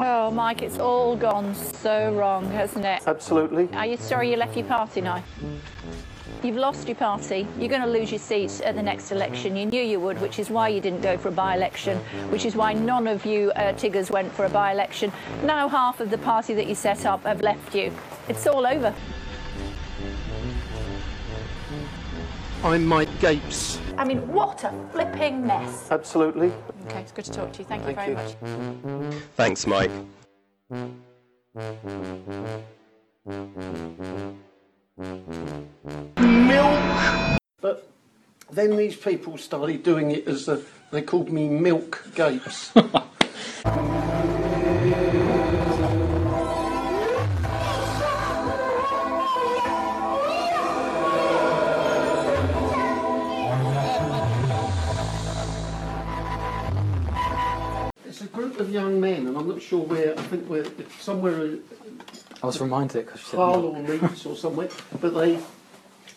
Oh, Mike, it's all gone so wrong, hasn't it? Absolutely. Are you sorry you left your party now? You've lost your party. You're going to lose your seats at the next election. You knew you would, which is why you didn't go for a by election, which is why none of you uh, Tiggers went for a by election. Now, half of the party that you set up have left you. It's all over. I'm Mike Gapes. I mean, what a flipping mess. Absolutely. Okay, it's good to talk to you. Thank you Thank very you. much. Thanks, Mike. Milk. But then these people started doing it as a, they called me Milk Gapes. of young men, and I'm not sure where. I think we're somewhere I was reminded because she said Hull milk. or Leeds or somewhere, but they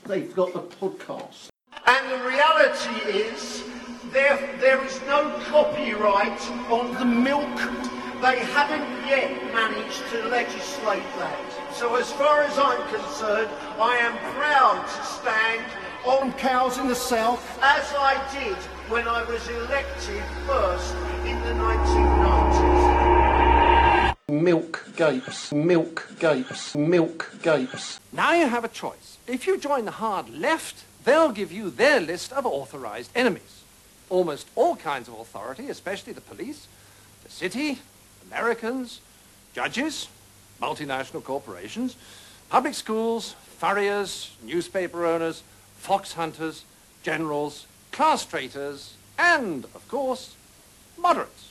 they've got the podcast. And the reality is, there there is no copyright on the milk. They haven't yet managed to legislate that. So as far as I'm concerned, I am proud to stand on cows in the south, as I did when I was elected first in the 1990s. Milk gapes, milk gapes, milk gapes. Now you have a choice. If you join the hard left, they'll give you their list of authorized enemies. Almost all kinds of authority, especially the police, the city, Americans, judges, multinational corporations, public schools, furriers, newspaper owners, fox hunters, generals, class traitors, and, of course, moderates.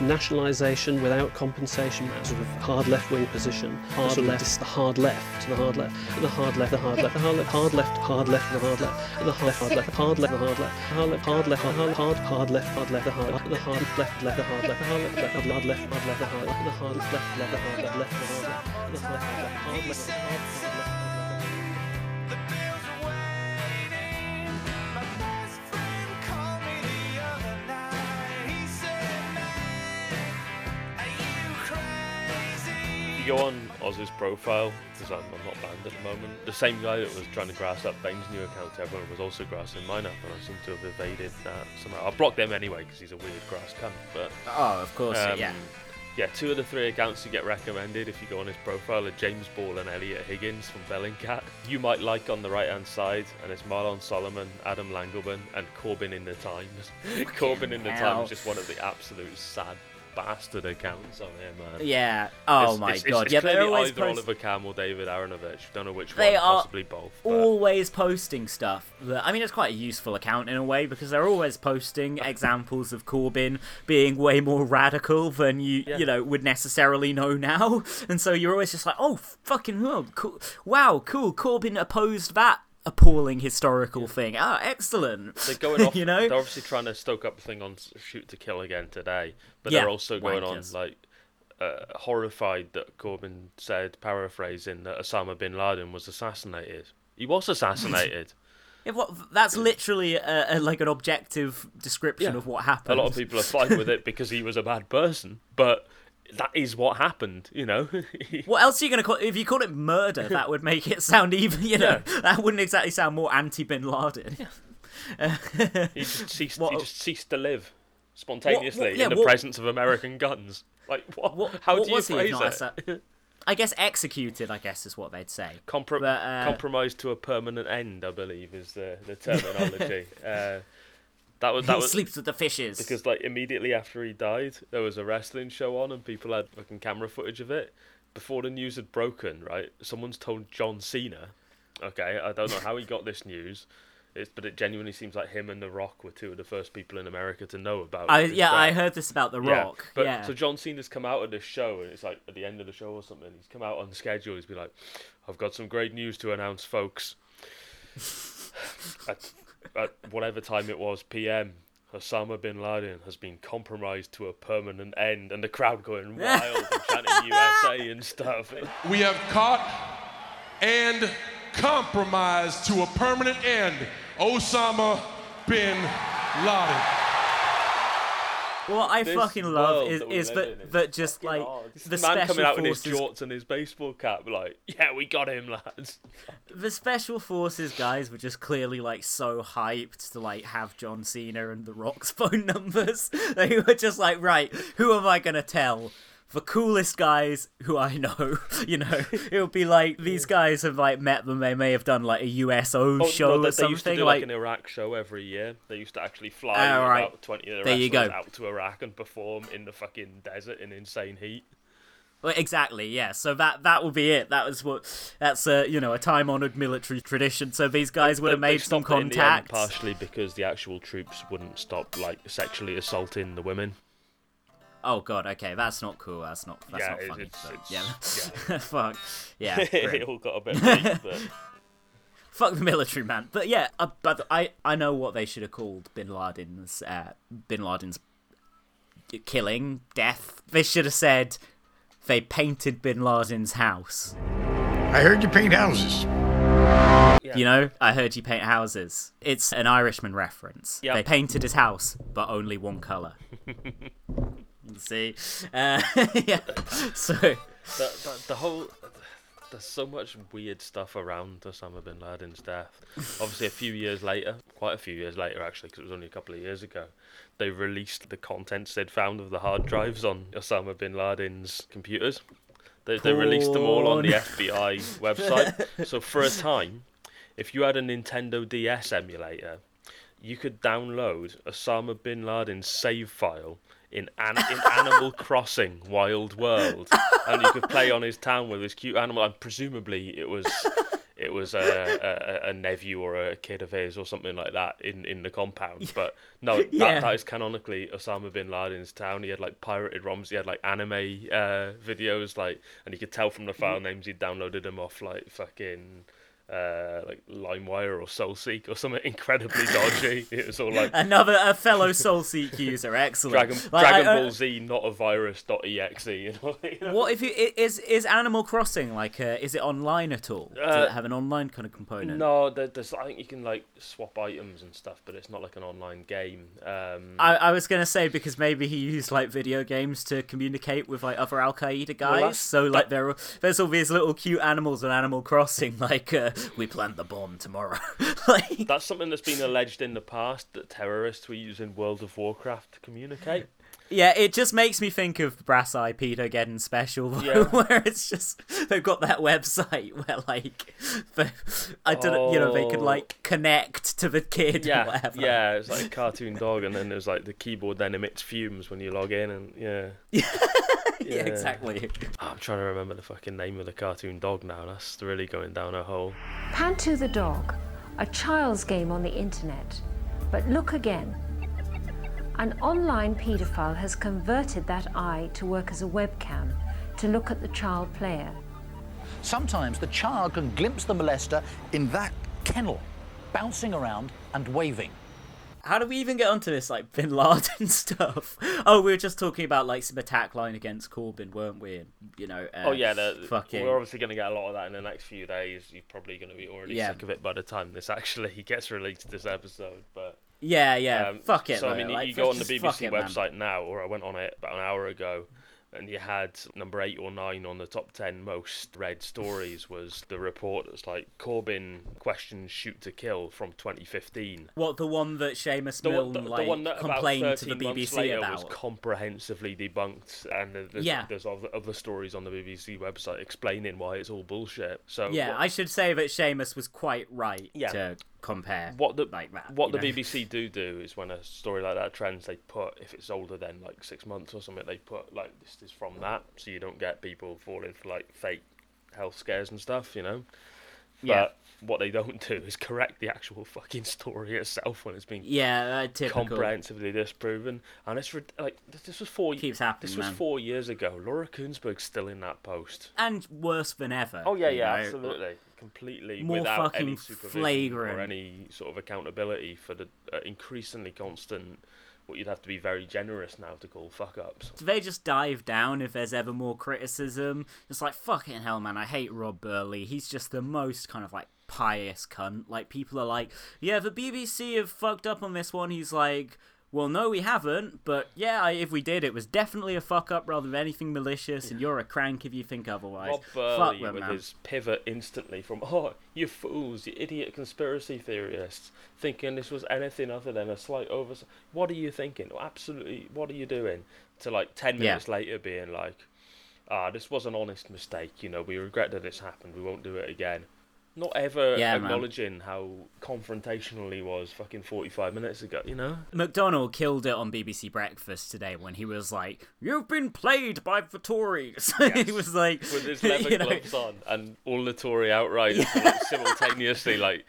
nationalisation without compensation, that sort of hard left wing position. Hard left, it's the hard left, the hard left, the hard left, the hard left, the hard left, hard left, hard left, the hard left, the hard left, the hard left, hard left, the hard left, hard left, hard left, hard left, the hard left, the hard left, hard left, the hard left, the hard left, the hard left, the hard left, the hard left, the hard left, hard left, hard left, the hard left, the hard left, the hard left, the hard left, the hard left, the hard left, the hard left, hard left, hard left, the hard left. You go on Oz's profile, because I'm, I'm not banned at the moment, the same guy that was trying to grass up Bane's new account, everyone was also grassing mine up, and I seem to have evaded that somehow. I blocked them anyway because he's a weird grass cunt, but Oh, of course, um, yeah. yeah, two of the three accounts you get recommended if you go on his profile are James Ball and Eliot Higgins from Bellingcat. You might like on the right hand side, and it's Marlon Solomon, Adam Langleben, and Corbyn in the Times. Corbyn in the hell. Times is just one of the absolute sad bastard accounts on here, man. Yeah. Oh It's- my it's, god. It's yeah, they're always either post- Oliver Kamm or David Aaronovitch. Don't know which They one, are possibly both. but- always posting stuff. That, I mean, it's quite a useful account in a way because they're always posting examples of Corbyn being way more radical than you, Yeah. you know, would necessarily know now. And so you're always just like, oh, fucking hell, cool. wow, cool. Corbyn opposed that appalling historical thing. Ah, excellent. They're going off. you know, they're obviously trying to stoke up a thing on shoot to kill again today, but Yeah, they're also going wankers. on like uh, horrified that Corbyn said, paraphrasing, that Osama bin Laden was assassinated. He was assassinated. Yeah, what, that's literally a, a, like an objective description Yeah. of what happened. a lot of people are fine with it because he was a bad person, but that is what happened. You know. What else are you going to call If you call it murder, that would make it sound even, you know, that wouldn't exactly sound more anti bin Laden. he just ceased. What- he just ceased to live spontaneously yeah, in the what- presence of American guns. Like what? What, how what do you was he phrase not it? assa- I guess executed, I guess, is what they'd say. Compro- But, uh, compromised to a permanent end, I believe, is the the terminology. uh, that was that he was sleeps with the fishes. because like immediately after he died, there was a wrestling show on, and people had fucking camera footage of it. Before the news had broken, right? Someone's told John Cena. Okay, I don't know how he got this news. It's, but it genuinely seems like him and The Rock were two of the first people in America to know about. I, yeah, I heard this about The Yeah, Rock. But yeah. so John Cena's come out of this show, and it's like at the end of the show or something. He's come out on schedule. He's been like, "I've got some great news to announce, folks." at, at whatever time it was, PM, Osama bin Laden has been compromised to a permanent end, and the crowd going wild and chanting USA and stuff. We have caught and compromised to a permanent end Osama bin Laden. What I This fucking love is, that is that is that just like hard. The man special coming out in his forces jorts and his baseball cap, like, yeah, we got him, lads. the special forces guys were just clearly like so hyped to like have John Cena and the Rock's phone numbers. They were just like, right, who am I gonna tell? The coolest guys who I know, you know, it would be like these guys have like met them. They may have done like a USO Oh, show no, or they, they something. used to do like, like an Iraq show every year. They used to actually fly Ah, right. about twenty of the There you go. out to Iraq and perform in the fucking desert in insane heat. Well, exactly, yeah. So that that will be it. That was what that's a you know a time honored military tradition. So these guys would have They- they made some stopped it in the end contact. partially because the actual troops wouldn't stop like sexually assaulting the women. Oh god, okay, that's not cool. That's not that's Yeah, not it- funny. it's- but it's- yeah, fuck, yeah, it all got a bit late, but fuck the military man. But yeah, uh, but I I know what they should have called Bin Laden's uh, Bin Laden's killing death. They should have said they painted Bin Laden's house. I heard you paint houses. You know, I heard you paint houses. It's an Irishman reference. Yep. They painted his house, but only one color. See, uh, yeah. So the, the, the whole there's so much weird stuff around Osama bin Laden's death. Obviously, a few years later, quite a few years later actually, because it was only a couple of years ago, they released the contents they'd found of the hard drives on Osama bin Laden's computers. They, they released them all on the FBI website. so for a time, if you had a Nintendo DS emulator, you could download Osama bin Laden's save file in, an- in Animal Crossing Wild World, and you could play on his town with his cute animal. And presumably, it was it was a, a, a nephew or a kid of his or something like that in, in the compound. But no, that, Yeah. that is canonically Osama bin Laden's town. He had like pirated ROMs. He had like anime uh, videos, like, and you could tell from the file names he'd downloaded them off like fucking. Uh, like LimeWire or SoulSeek or something incredibly dodgy. It was all like another a fellow SoulSeek user, excellent. Dragon, Like, Dragon I- Ball Z, not a virus. Dot exe. You know? you know? What if you is is Animal Crossing like? Uh, is it online at all? Does Uh, it have an online kind of component? No, there, there's. I think you can like swap items and stuff, but it's not like an online game. Um, I, I was gonna say because maybe he used like video games to communicate with like other Al Qaeda guys. that's- so like there are there's all these little cute animals on Animal Crossing. Like uh, we plant the bomb tomorrow. like that's something that's been alleged in the past that terrorists were using World of Warcraft to communicate. Yeah, it just makes me think of Brass Eye Paedogeddon special, Yeah. where it's just they've got that website where like the, I don't know, you know they could Oh. like connect to the kid or Yeah, whatever. yeah, it's like a cartoon dog, and then there's like the keyboard then emits fumes when you log in, and yeah. yeah, exactly. Oh, I'm trying to remember the fucking name of the cartoon dog now. That's really going down a hole. Panto the dog, a child's game on the internet. But look again. An online paedophile has converted that eye to work as a webcam to look at the child player. Sometimes the child can glimpse the molester in that kennel, bouncing around and waving. How do we even get onto this like Bin Laden stuff? Oh, we were just talking about like some attack line against Corbyn, weren't we? You know. Uh, Oh yeah, the, fucking. we're obviously going to get a lot of that in the next few days. You're probably going to be already Yeah. sick of it by the time this actually gets released this episode. But Yeah, yeah. um, fuck it. So I mean, you- like, you go on the BBC it, website now, or I went on it about an hour ago, and you had number eight or nine on the top ten most read stories was the report that's like Corbyn questions shoot to kill from 2015. What the one that Seamus The Milne the, the like one that complained to the BBC about? was comprehensively debunked, and there's, Yeah. there's other, other stories on the BBC website explaining why it's all bullshit. So yeah, what- I should say that Seamus was quite right Yeah. to compare what the like that. what the know? BBC do do is when a story like that trends, they put if it's older than like six months or something, they put like this is from that, so you don't get people falling for like fake health scares and stuff, you know. Yeah. But what they don't do is correct the actual fucking story itself when it's been Yeah, uh, comprehensively disproven. And it's like th- this was four. Keeps happening, This was man. four years ago. Laura Kuenssberg's still in that post. and worse than ever. Oh yeah, yeah, know? absolutely, completely More without any fucking supervision flagrant. or any sort of accountability for the uh, increasingly constant. What you'd have to be very generous now to call fuck ups. Do they just dive down if there's ever more criticism? It's like fucking hell, man. I hate Rob Burley. He's just the most kind of like pious cunt. Like people are like, yeah, the BBC have fucked up on this one. He's like, well, no, we haven't. But yeah, I- if we did, it was definitely a fuck up rather than anything malicious. And you're a crank if you think otherwise. Rob Fuck Burley them, with man. his pivot instantly from "Oh, you fools, you idiot conspiracy theorists," thinking this was anything other than a slight oversight. What are you thinking? Absolutely, what are you doing? To like ten Yeah. minutes later, being like, "Ah, this was an honest mistake. You know, we regret that it's happened. We won't do it again." Not ever Yeah, man. acknowledging how confrontational he was fucking forty-five minutes ago. You know. McDonnell killed it on BBC Breakfast today when he was like, "You've been played by the Tories." he was like, with his leather you know, gloves on and all the Tory outright like, simultaneously like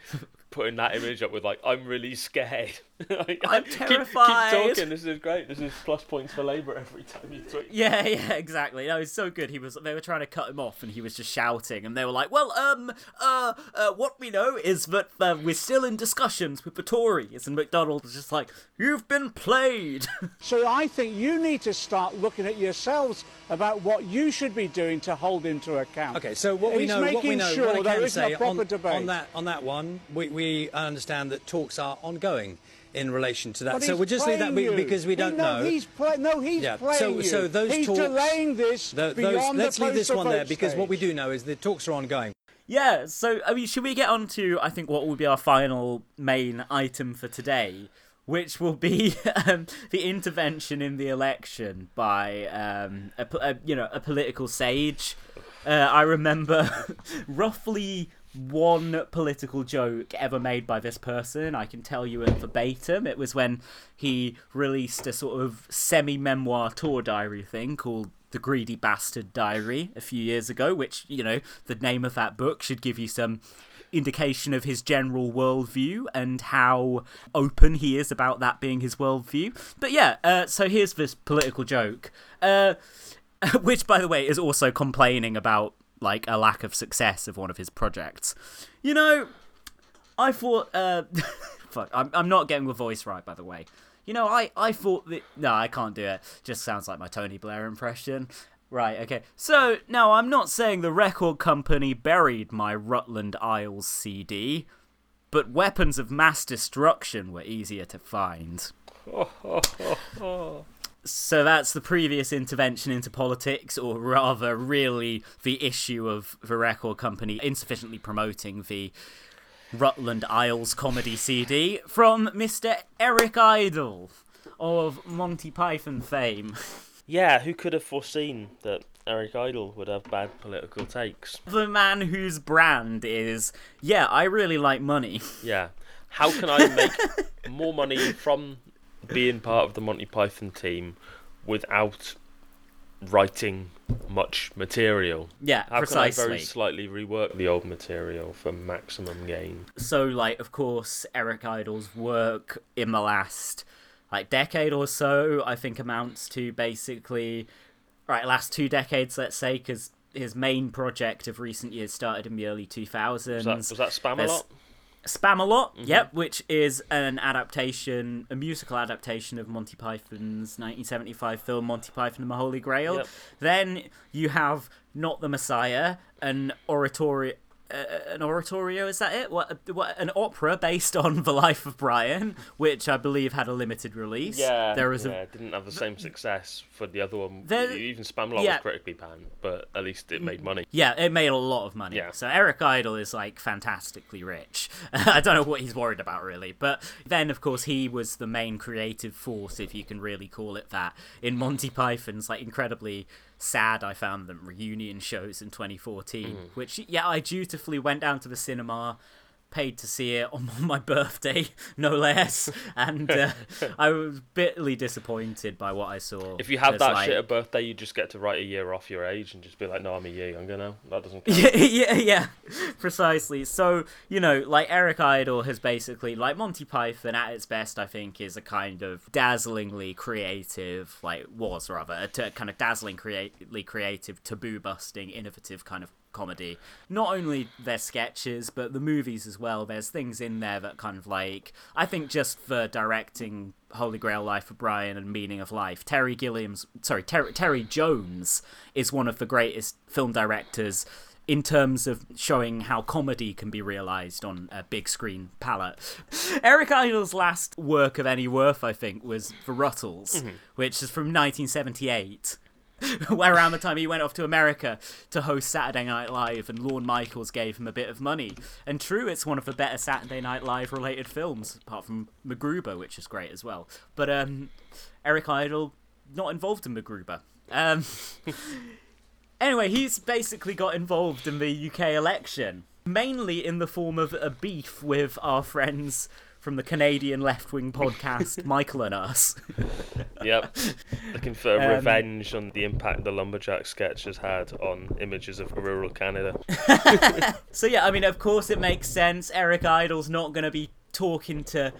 putting that image up with like I'm really scared. Like, I'm keep- Keep, talking. This is great. This is plus points for Labour every time you tweet. Yeah, yeah, exactly. No, it's so good. He was. They were trying to cut him off, and he was just shouting. And they were like, "Well, um, uh, uh what we know is that uh, we're still in discussions with the Tories." And McDonnell was just like, "You've been played." So I think you need to start looking at yourselves about what you should be doing to hold him to account. Okay, so what we He's know, what we know, sure what I there can isn't say a proper on, debate. on that on that one, we, we understand that talks are ongoing in relation to that. But so we'll just leave that be- because we don't no, know. He's play, no, he's yeah. playing so you. so those he's talks, delaying this tho- those, beyond let's the leave this one there post-vote because what we do know is the talks are ongoing. yeah. So, I mean, should we get on to I think what will be our final main item for today, which will be um, the intervention in the election by um, a, a you know a political sage. Uh, I remember roughly one political joke ever made by this person. I can tell you it verbatim. It was when he released a sort of semi memoir tour diary thing called The Greedy Bastard Diary a few years ago, which, you know, the name of that book should give you some indication of his general worldview and how open he is about that being his worldview. But yeah, uh, so here's this political joke. Uh, which by the way is also complaining about like a lack of success of one of his projects. You know i thought uh fuck I'm, I'm not getting the voice right by the way. You know i i thought that no i can't do it. Just sounds like my tony blair impression. Right okay. So now i'm not saying the record company buried my rutland isles cd but weapons of mass destruction were easier to find so that's the previous intervention into politics, or rather, really, the issue of the record company insufficiently promoting the Rutland Isles comedy CD from Mr. Eric Idle of Monty Python fame. Yeah, who could have foreseen that Eric Idle would have bad political takes? The man whose brand is, yeah, I really like money. Yeah. How can I make more money from being part of the Monty Python team without writing much material? Yeah, How can I very slightly rework the old material for maximum gain? so like of course eric idle's work in the last like decade or so i think amounts to basically right last two decades let's say because his main project of recent years started in the early 2000s Was that, was that Spamalot? Spamalot, Mhm. yep, which is an adaptation, a musical adaptation of Monty Python's 1975 film Monty Python and the Holy Grail. Yep. Then you have Not the Messiah, an oratorio. Uh, an oratorio is that it? What, what? An opera based on the life of Brian, which I believe had a limited release. Yeah, there was yeah, a it didn't have the same success for the other one. There- Even Spamalot yeah. was critically panned, but at least it made money. Yeah, it made a lot of money. Yeah. So Eric Idle is like fantastically rich. I don't know what he's worried about really. But then of course he was the main creative force, if you can really call it that, in Monty Python's like incredibly sad I found them reunion shows in 2014. Mm. Which yeah, I dutifully went down to the cinema, paid to see it on my birthday, no less, and uh, I was bitterly disappointed by what I saw. If you have that like- shit at birthday, you just get to write a year off your age and just be like, no, I'm a year younger now. That doesn't count. yeah, yeah, yeah, precisely. So you know, like Eric Idle has basically, like Monty Python at its best, I think, is a kind of dazzlingly creative, like was rather a t- kind of dazzling, creatively creative, taboo busting, innovative kind of comedy. Not only their sketches, but the movies as well. There's things in there that kind of like I think just for directing Holy Grail Life of Brian and Meaning of Life, Terry Gilliam's sorry Ter- Terry Jones is one of the greatest film directors in terms of showing how comedy can be realized on a big screen palette. Eric Idle's last work of any worth, I think, was The Ruttles, Mhm. which is from 1978. Around the time he went off to America to host Saturday Night Live, and Lorne Michaels gave him a bit of money. And true, it's one of the better Saturday Night Live related films, apart from MacGruber, which is great as well. But um, Eric Idle not involved in MacGruber. Um, anyway, he's basically got involved in the UK election, mainly in the form of a beef with our friends from the Canadian left wing podcast, Michael and Us. Yep. Looking for Um, revenge on the impact the Lumberjack sketch has had on images of rural Canada. So yeah, I mean, of course, it makes sense. Eric Idle's not going to be talking to,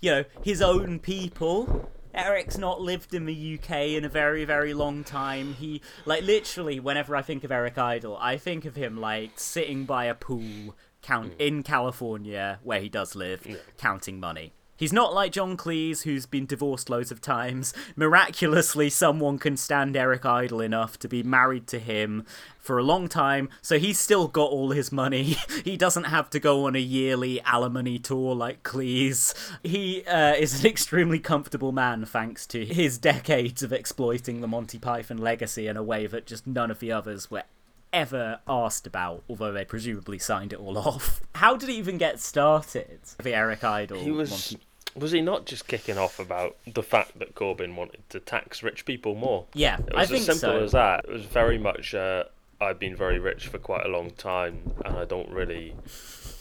you know, his own people. Eric's not lived in the UK in a very, very long time. He, like, literally, whenever I think of Eric Idle, I think of him like sitting by a pool, count in California where he does live, counting money. He's not like John Cleese, who's been divorced loads of times. Miraculously, someone can stand Eric Idle enough to be married to him for a long time, so he's still got all his money. he doesn't have to go on a yearly alimony tour like Cleese. He uh, is an extremely comfortable man thanks to his decades of exploiting the Monty Python legacy in a way that just none of the others were ever asked about, although they presumably signed it all off. How did it even get started? The Eric Idle. He was. Monty- Was he not just kicking off about the fact that Corbyn wanted to tax rich people more? Yeah, it I was think as simple so. as that. It was very much. Uh, I've been very rich for quite a long time, and I don't really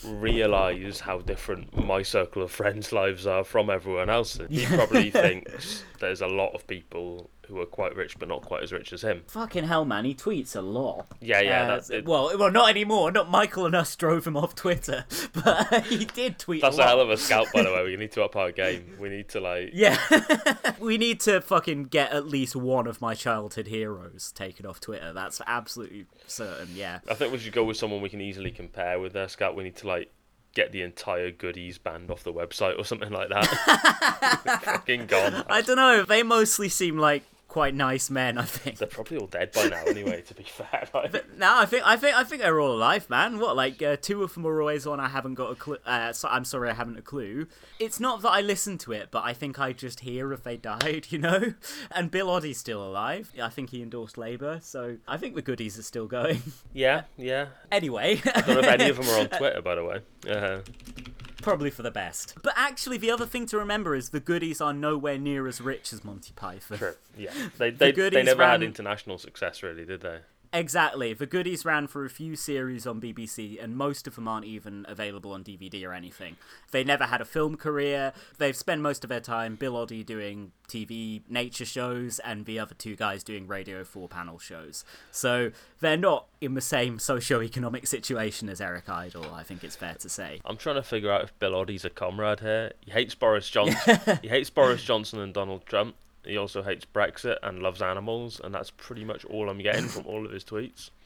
realize how different my circle of friends' lives are from everyone else's. He probably thinks there's a lot of people who are quite rich, but not quite as rich as him. Fucking hell, man! He tweets a lot. Yeah, yeah, Uh, that's it. well, well, not anymore. Not Michael and us drove him off Twitter, but he did tweet. That's a a hell of a scout, by the way. We need to up our game. We need to like. Yeah, we need to fucking get at least one of my childhood heroes taken off Twitter. That's absolutely certain. Yeah. I think we should go with someone we can easily compare with their scout. We need to like get the entire goodies banned off the website or something like that. Fucking gone. I don't know. They mostly seem like quite nice men. I think. They're probably all dead by now, anyway. To be fair, like, No, I think I think I think they're all alive, man. What like uh, two of them are always on. I haven't got a clue. Uh, so, I'm sorry, I haven't a clue. It's not that I listen to it, but I think I just hear if they died, you know. And Bill Oddie's still alive. I think he endorsed Labour, so I think the goodies are still going. yeah, yeah. Anyway, I don't know if any of them are on Twitter, by the way. Uh, Probably for the best. But actually, the other thing to remember is the goodies are nowhere near as rich as Monty Python. True. Yeah, they The they, they never ran- had international success, really, did they? Exactly. The goodies ran for a few series on BBC, and most of them aren't even available on DVD or anything. They never had a film career. They've spent most of their time, Bill Oddie doing TV nature shows, and the other two guys doing Radio 4 panel shows. So they're not in the same socio-economic situation as Eric Idle, I think it's fair to say. I'm trying to figure out if Bill Oddie's a comrade here. He hates Boris Johnson. he hates Boris Johnson and Donald Trump. He also hates Brexit and loves animals, and that's pretty much all I'm getting from all of his tweets.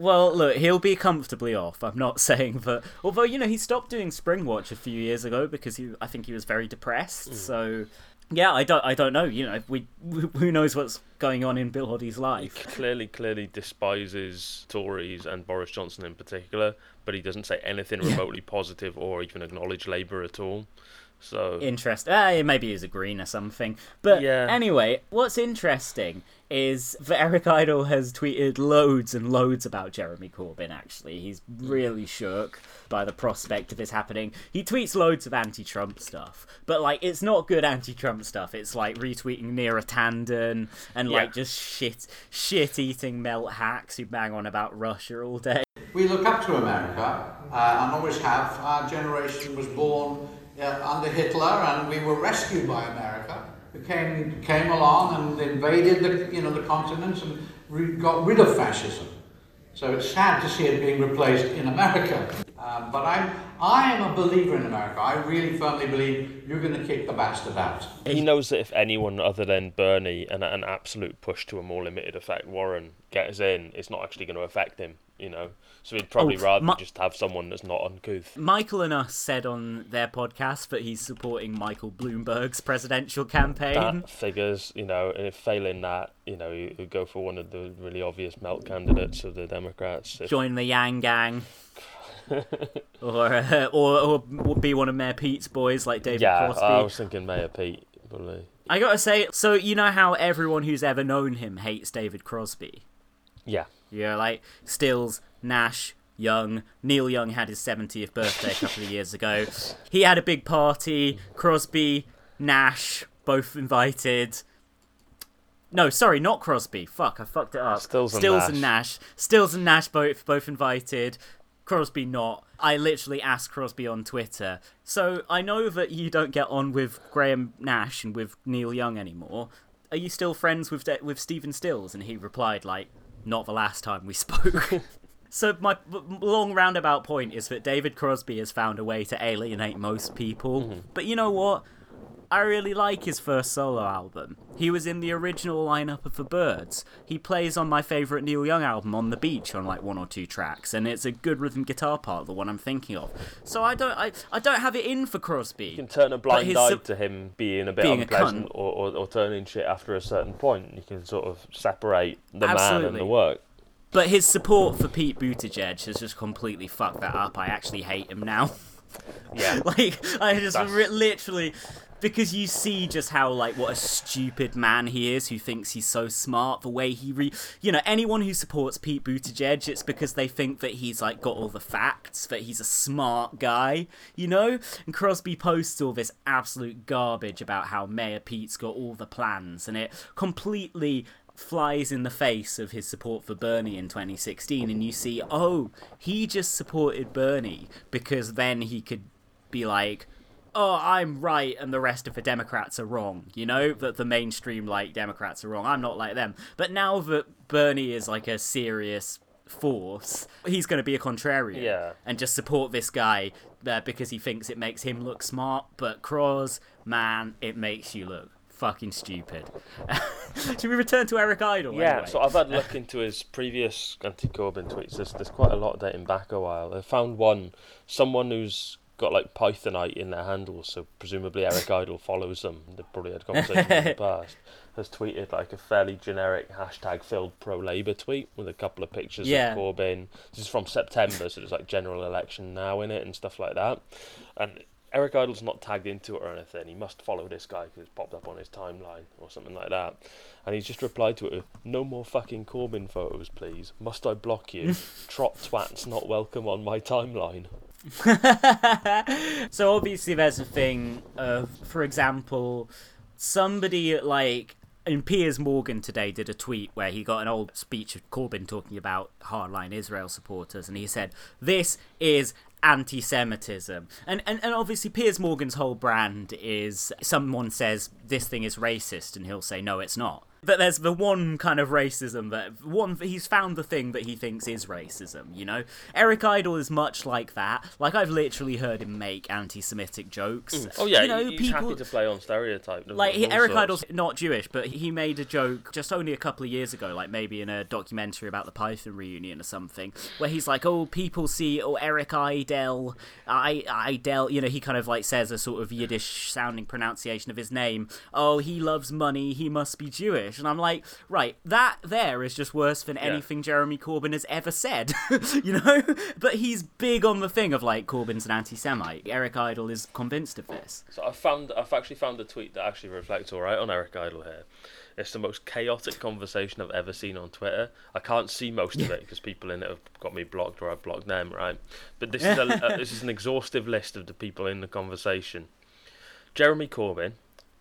Well, look, he'll be comfortably off. I'm not saying that. Although you know, he stopped doing Springwatch a few years ago because he, I think he was very depressed. Mm. So, yeah, I don't, I don't know. You know, we, who knows what's going on in Bill Oddie's life? He Clearly, clearly despises Tories and Boris Johnson in particular, but he doesn't say anything remotely positive or even acknowledge Labour at all. So Interest. Ah, maybe he's a green or something. But Yeah. anyway, what's interesting is that Eric Idle has tweeted loads and loads about Jeremy Corbyn. Actually, he's really shook by the prospect of this happening. He tweets loads of anti-Trump stuff, but like it's not good anti-Trump stuff. It's like retweeting Neera Tanden and like Yeah. just shit, shit-eating melt hacks who bang on about Russia all day. We look up to America uh, and always have. Our generation was born uh, under Hitler, and we were rescued by America. We came came along and invaded the you know the continent and re- got rid of fascism. So it's sad to see it being replaced in America. Um, but I'm, I am a believer in America. I really firmly believe you're going to kick the bastard out. He knows that if anyone other than Bernie and an absolute push to a more limited effect Warren gets in, it's not actually going to affect him, you know. So he'd probably Oh, rather my- just have someone that's not uncouth. Michael and us said on their podcast that he's supporting Michael Bloomberg's presidential campaign. That figures, you know, and if failing that, you know, you you go for one of the really obvious melt candidates of the Democrats. If- Join the Yang Gang. or, uh, or or be one of Mayor Pete's boys like David yeah, Crosby. I was thinking Mayor Pete, probably. I gotta say, so you know how everyone who's ever known him hates David Crosby? Yeah. Yeah, like Stills, Nash, Young. Neil Young had his 70th birthday a couple of years ago. He had a big party. Crosby, Nash, both invited. No, sorry, not Crosby. Fuck, I fucked it up. Stills and Stills Nash. and Nash. Stills and Nash both both invited. Crosby not. I literally asked Crosby on Twitter. So I know that you don't get on with Graham Nash and with Neil Young anymore. Are you still friends with De- with Stephen Stills? And he replied like, "Not the last time we spoke." so my long roundabout point is that David Crosby has found a way to alienate most people. Mm-hmm. But you know what? I really like his first solo album. He was in the original lineup of The Byrds. He plays on my favourite Neil Young album, On the Beach, on like one or two tracks, and it's a good rhythm guitar part, the one I'm thinking of. So I don't, I, I don't have it in for Crosby. You can turn a blind his eye to him being a bit being unpleasant cunt. or, or, or turning shit after a certain point. You can sort of separate the man and Absolutely. the work. But his support for Pete Buttigieg has just completely fucked that up. I actually hate him now. Yeah. like I just ri- literally because you see just how like what a stupid man he is who thinks he's so smart the way he re you know anyone who supports Pete Buttigieg it's because they think that he's like got all the facts that he's a smart guy you know? And Crosby posts all this absolute garbage about how Mayor Pete's got all the plans and it completely flies in the face of his support for Bernie in 2016 and you see oh he just supported Bernie because then he could be like oh I'm right and the rest of the Democrats are wrong you know that the mainstream like Democrats are wrong I'm not like them but now that Bernie is like a serious force he's going to be a contrarian Yeah. and just support this guy uh, because he thinks it makes him look smart but Cross man it makes you look fucking stupid should we return to Eric Idle Yeah, anyway? so I've had a look into his previous anti-Corbyn tweets. There's, there's quite a lot dating back a while. I found one, someone who's got like Pythonite in their handles, so presumably Eric Idle follows them. They've probably had conversations in the past. Has tweeted like a fairly generic hashtag filled pro Labour tweet with a couple of pictures Yeah. of Corbyn. This is from September, so there's like general election now in it and stuff like that. And Eric Idle's not tagged into it or anything. He must follow this guy because it's popped up on his timeline or something like that. And he's just replied to it with, No more fucking Corbyn photos, please. Must I block you? Trot twats not welcome on my timeline. so obviously there's a thing of for example somebody like and Piers Morgan today did a tweet where he got an old speech of Corbyn talking about hardline Israel supporters, and he said, "This is anti-Semitism," and and and obviously Piers Morgan's whole brand is someone says this thing is racist, and he'll say, "No, it's not." But there's the one kind of racism that one he's found the thing that he thinks is racism. You know, Eric Idle is much like that. Like I've literally heard him make anti-Semitic jokes. Mm. Oh yeah, you know, he's people happy to play on stereotype. like he, he, of all Eric sorts. Idle's not Jewish, but he made a joke just only a couple of years ago, like maybe in a documentary about the Python reunion or something, where he's like, "Oh, people see oh Eric Idle, I Idle," you know, he kind of like says a sort of Yiddish sounding pronunciation of his name. Oh, he loves money, he must be Jewish, and I'm like, right, that there is just worse than Yeah. anything Jeremy Corbyn has ever said, you know. But he's big on the thing of like Corbyn's an anti-Semite. Eric Idle is convinced of this. So I found I've actually found a tweet that actually reflects all right on Eric Idle here. It's the most chaotic conversation I've ever seen on Twitter. I can't see most of it because people in it have got me blocked or I've blocked them, right? But this is a, uh, this is an exhaustive list of the people in the conversation. Jeremy Corbyn,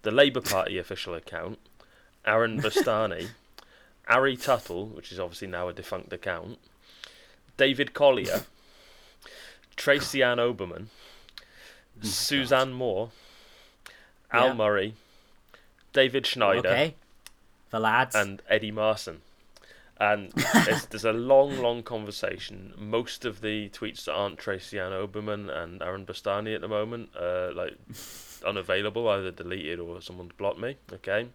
the Labour Party official account, Aaron Bastani, Ari Tuttle, which is obviously now a defunct account, David Collier, Tracy Ann Oberman, Suzanne Moore, Al Yeah. Murray, David Schneider, Okay. The lads. and Eddie Marsan. And there's, there's a long, long conversation. Most of the tweets that aren't Tracy Ann Oberman and Aaron Bastani at the moment are like unavailable, either deleted or someone's blocked me. Okay,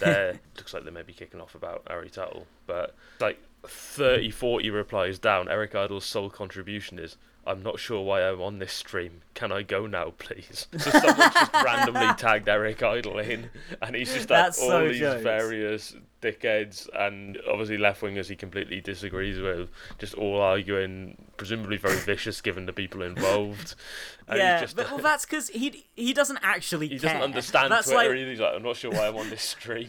they looks like they may be kicking off about Ari Tuttle, but like 30, 40 replies down. Eric Idle's sole contribution is. I'm not sure why I'm on this stream. Can I go now, please? So someone's just randomly tagged Eric Idle in, and he's just had That's all so these jokes. various dickheads and obviously left wingers he completely disagrees with, just all arguing, presumably very vicious given the people involved. And yeah, just, but, well, that's because he he doesn't actually he care. doesn't understand That's Twitter. like either. He's like, I'm not sure why I'm on this stream.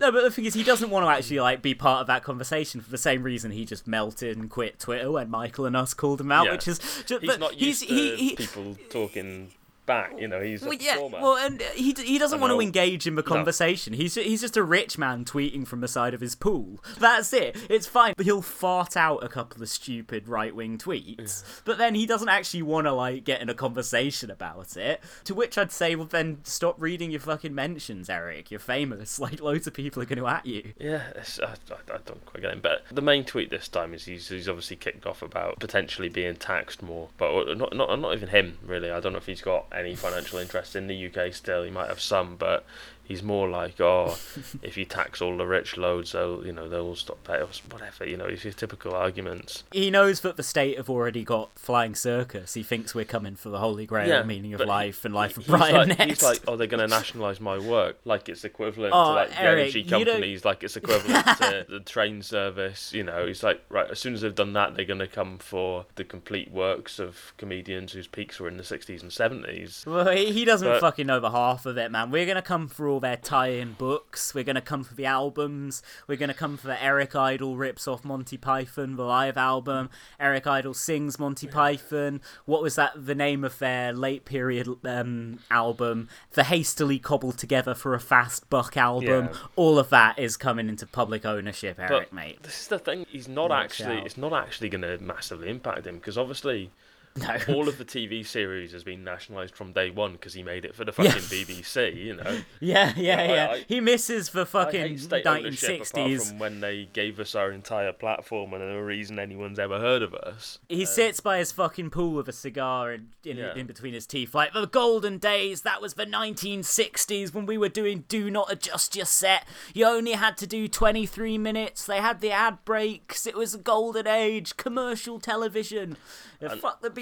No, but the thing is, he doesn't want to actually like be part of that conversation for the same reason he just melted and quit Twitter when Michael and us called him out, Yeah. which is just, he's not he's used to he, he people talking back. You know, he's a well, yeah, performer. well, and he he doesn't want to engage in the No. conversation. He's he's just a rich man tweeting from the side of his pool. That's it. It's fine, but he'll fart out a couple of stupid right wing tweets. But then he doesn't actually want to like get in a conversation about it. To which I'd say, well, then stop reading your fucking mentions, Eric. You're famous. Like loads of people are going to at you. Yeah, it's, I, I, I don't quite get it. But the main tweet this time is he's, he's obviously kicked off about potentially being taxed more. But not, not, not even him, really. I don't know if he's got any financial interest in the UK still. He might have some, but he's more like, oh, if you tax all the rich loads, they'll, you know, they'll stop paying us, whatever. You know, it's his typical arguments. He knows that the state have already got flying circus. He thinks we're coming for the holy grail meaning of life and life of Brian like, next. He's like, oh, they're going to nationalise my work, like it's equivalent Oh, to like the Eric, energy companies, like it's equivalent to the train service. You know, he's like, right, as soon as they've done that, they're going to come for the complete works of comedians whose peaks were in the 60s and 70s. Well, he he doesn't But- fucking know the half of it, man. We're gonna come for all their tie-in books. We're gonna come for the albums. We're gonna come for the Eric Idle rips off Monty Python, the live album. Eric Idle sings Monty Python. What was that? The name of their late period um, album, the hastily cobbled together for a fast buck album. Yeah. All of that is coming into public ownership, Eric, But mate. This is the thing. He's not Watch actually. out. It's not actually going to massively impact him because obviously. All of the TV series has been nationalised from day one because he made it for the Yeah. fucking BBC, you know. Yeah, yeah, I- yeah. I- he misses the fucking hate state ownership apart 1960s. from when they gave us our entire platform and the reason anyone's ever heard of us. He sits by his fucking pool with a cigar in, in, Yeah. in between his teeth, like the golden days. That was the 1960s when we were doing "Do Not Adjust Your Set." You only had to do 23 minutes. They had the ad breaks. It was a golden age, commercial television. Yeah, And fuck the BBC.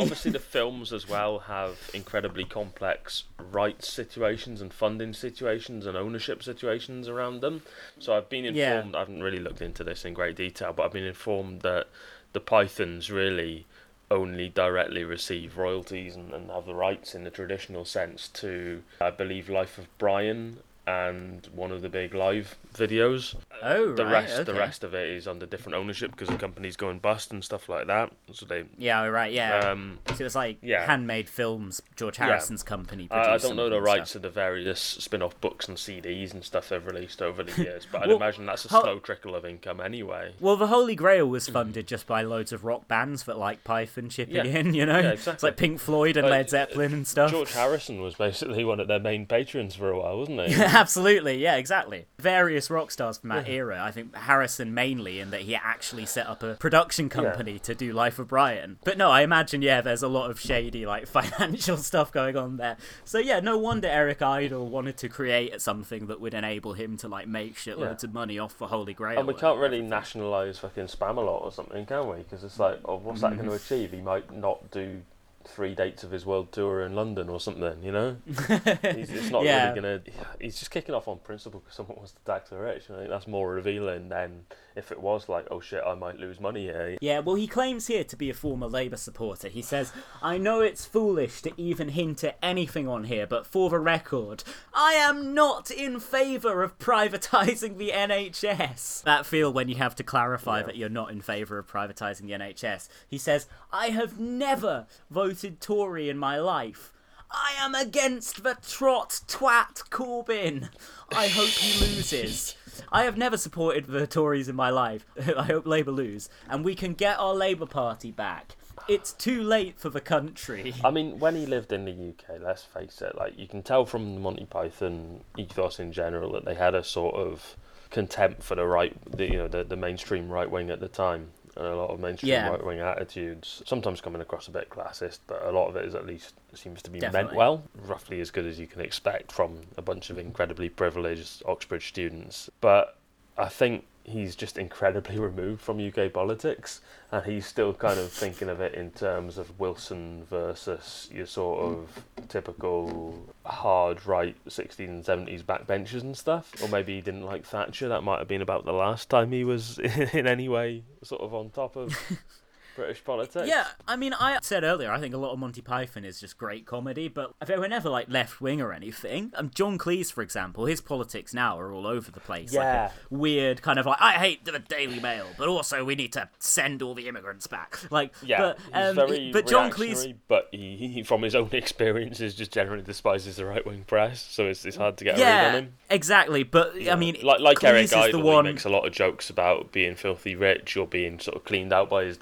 Obviously, the films as well have incredibly complex rights situations and funding situations and ownership situations around them. So I've been Yeah. informed. I haven't really looked into this in great detail, but I've been informed that the Pythons really only directly receive royalties and, and have the rights in the traditional sense to, I believe, Life of Brian and one of the big live videos. Oh, the right, rest, the rest of it is under different ownership because the company's going bust and stuff like that. So they, Yeah, right. Yeah. Um, so it's like yeah. handmade films. George Yeah. Harrison's company. I, I don't know the rights stuff. of the various spin-off books and CDs and stuff they've released over the years, but I'd imagine that's a how- slow trickle of income anyway. Well, the Holy Grail was funded just by loads of rock bands that like Python chipping Yeah. in, you know? Yeah, It's exactly. like Pink Floyd and Uh, Led Zeppelin and stuff. George Harrison was basically one of their main patrons for a while, wasn't he? Absolutely, yeah, exactly. Various rock stars from that era. I think Harrison mainly, in that he actually set up a production company to do Life of Brian. But no, I imagine, yeah, there's a lot of shady, like, financial stuff going on there. So yeah, no wonder Eric Idle wanted to create something that would enable him to, like, make shitloads Yeah. of money off the Holy Grail. And we can't really nationalise fucking spam a lot or something, can we? Because it's like, oh, what's that going to mm. achieve? He might not do three dates of his world tour in London or something, you know? he's, it's not Yeah. really going to... He's just kicking off on principle because someone wants to tax the rich. I think that's more revealing than if it was like, oh shit, I might lose money here. Yeah, well, he claims here to be a former Labour supporter. He says, I know it's foolish to even hint at anything on here, but for the record, I am not in favour of privatising the NHS. That feel when you have to clarify that you're not in favour of privatising the NHS. He says, I have never voted Tory in my life. I am against the trot twat Corbyn. I hope he loses. I have never supported the Tories in my life. I hope Labour lose, and we can get our Labour Party back. it's too late for the country. I mean, when he lived in the UK, let's face it, like you can tell from the Monty Python ethos in general that they had a sort of contempt for the right, the, you know, the, the mainstream right wing at the time, and a lot of mainstream Yeah. right wing attitudes. Sometimes coming across a bit classist, but a lot of it is at least seems to be meant well, roughly as good as you can expect from a bunch of incredibly privileged Oxbridge students. But I think he's just incredibly removed from UK politics, and he's still kind of thinking of it in terms of Wilson versus your sort of typical hard right 60s and 70s backbenchers and stuff. Or maybe he didn't like Thatcher. That might have been about the last time he was in any way sort of on top of British politics. Yeah, I mean, I said earlier, I think a lot of Monty Python is just great comedy, but they were never like left wing or anything. Um, John Cleese, for example, his politics now are all over the place. Yeah. Like a weird kind of like, I hate the Daily Mail, but also we need to send all the immigrants back. Like, Yeah, but, um, but John Cleese. but he, he, from his own experiences, just generally despises the right wing press. So it's, it's hard to get a read on him. exactly. But I mean, like like Cleese Eric is the Idle, one. he makes a lot of jokes about being filthy rich or being sort of cleaned out by his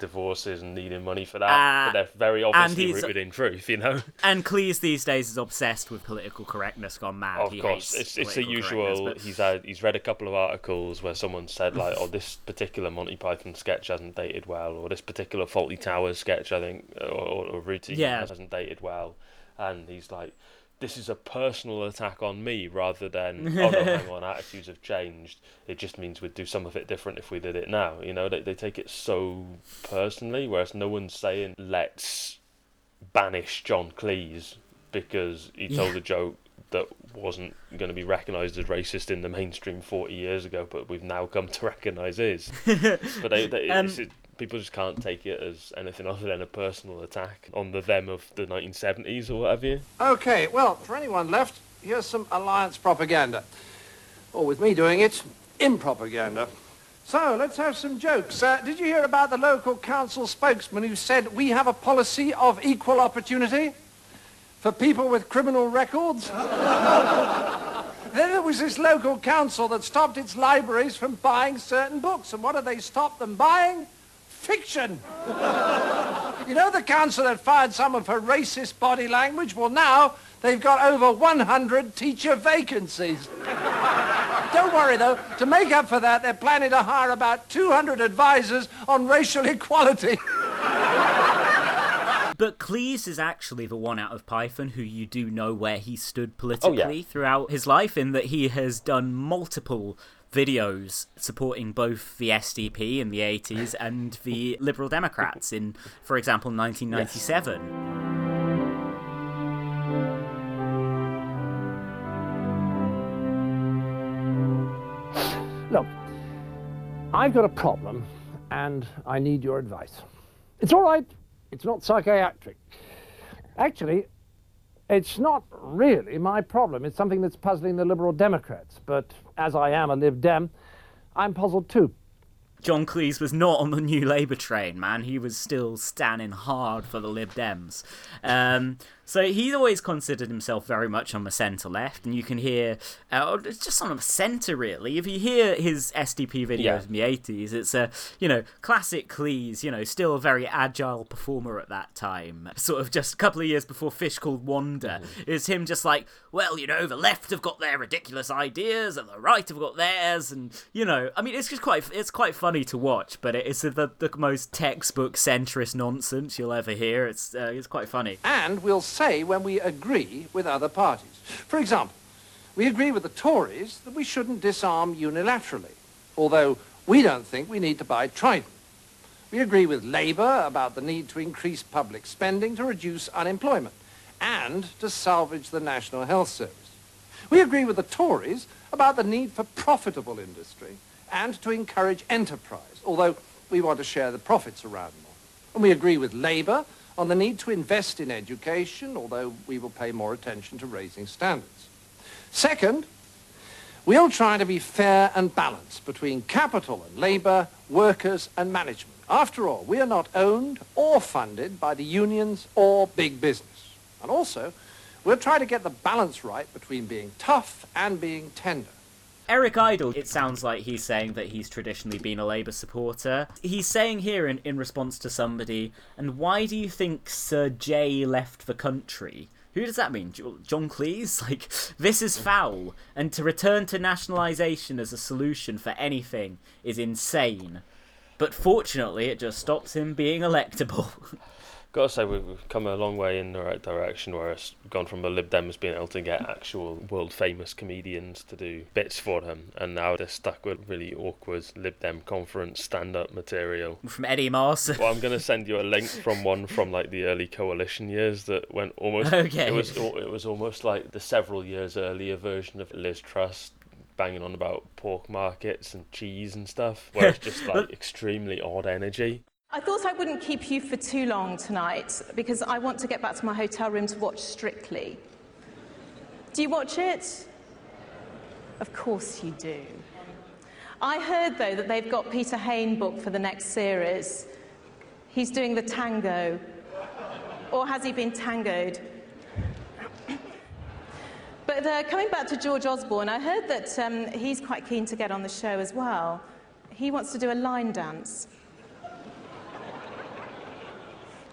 divorces and needing money for that. Uh, but they're very obviously rooted in truth, you know. And Cleese these days is obsessed with political correctness, gone mad. Of He course, it's it's the usual. but- He's had he's read a couple of articles where someone said like, "Oh, this particular Monty Python sketch hasn't dated well," or "This particular Fawlty Towers sketch, I think, or, or, or routine Yeah. hasn't dated well," and he's like. This is a personal attack on me rather than, oh no, hang on, attitudes have changed. It just means we'd do some of it different if we did it now. You know, they, they take it so personally, whereas no one's saying, let's banish John Cleese because he told Yeah. a joke that wasn't going to be recognised as racist in the mainstream 40 years ago, but we've now come to recognise is. but they, they, Um, it's, it, people just can't take it as anything other than a personal attack on the them of the 1970s or whatever. Okay, well, for anyone left, here's some alliance propaganda. Or with me doing it, impropaganda. So, let's have some jokes. Uh, did you hear about the local council spokesman who said we have a policy of equal opportunity for people with criminal records? then there was this local council that stopped its libraries from buying certain books. And what did they stop them buying? Fiction. You know the council that fired some of her racist body language? Well, now they've got over 100 teacher vacancies. Don't worry, though. To make up for that, they're planning to hire about 200 advisors on racial equality. But Cleese is actually the one out of Python who you do know where he stood Oh, politically throughout his life, in that he has done multiple videos supporting both the SDP in the 80s and the Liberal Democrats in, for example, 1997. Look, I've got a problem and I need your advice. It's all right, it's not psychiatric. Actually, it's not really my problem. It's something that's puzzling the Liberal Democrats. But as I am a Lib Dem, I'm puzzled too. John Cleese was not on the new Labour train, man. He was still standing hard for the Lib Dems. Um, so he's always considered himself very much on the centre left, and you can hear, uh, it's just on the centre really. If you hear his SDP videos Yeah. in the 80s, it's a, you know, classic Cleese, you know, still a very agile performer at that time. Sort of just a couple of years before Fish Called Wanda, it's him just like, well, you know, the left have got their ridiculous ideas and the right have got theirs, and, you know, I mean, it's just quite, it's quite funny to watch, but it's the, the most textbook centrist nonsense you'll ever hear. It's, uh, it's quite funny. And we'll say when we agree with other parties. For example, we agree with the Tories that we shouldn't disarm unilaterally, although we don't think we need to buy Trident. We agree with Labour about the need to increase public spending to reduce unemployment and to salvage the National Health Service. We agree with the Tories about the need for profitable industry and to encourage enterprise, although we want to share the profits around more. And we agree with Labour on the need to invest in education, although we will pay more attention to raising standards. Second, we'll try to be fair and balanced between capital and labour, workers and management. After all, we are not owned or funded by the unions or big business. And also, we'll try to get the balance right between being tough and being tender. Eric Idle, it sounds like he's saying that he's traditionally been a Labour supporter. He's saying here in, in response to somebody, and why do you think Sir J left the country? Who does that mean? John Cleese? Like, this is foul, and to return to nationalisation as a solution for anything is insane. But fortunately, it just stops him being electable. Gotta say, we've we've come a long way in the right direction where it's gone from the Lib Dems being able to get actual world famous comedians to do bits for them, and now they're stuck with really awkward Lib Dem conference stand up material. From Eddie Marsan. Well, I'm gonna send you a link from one from like the early coalition years that went almost. Okay. It was it was almost like the several years earlier version of Liz Truss banging on about pork markets and cheese and stuff, where it's just like extremely odd energy. I thought I wouldn't keep you for too long tonight because I want to get back to my hotel room to watch Strictly. Do you watch it? Of course you do. I heard, though, that they've got Peter Hain booked for the next series. He's doing the tango. Or has he been tangoed? But uh, coming back to George Osborne, I heard that um, he's quite keen to get on the show as well. He wants to do a line dance.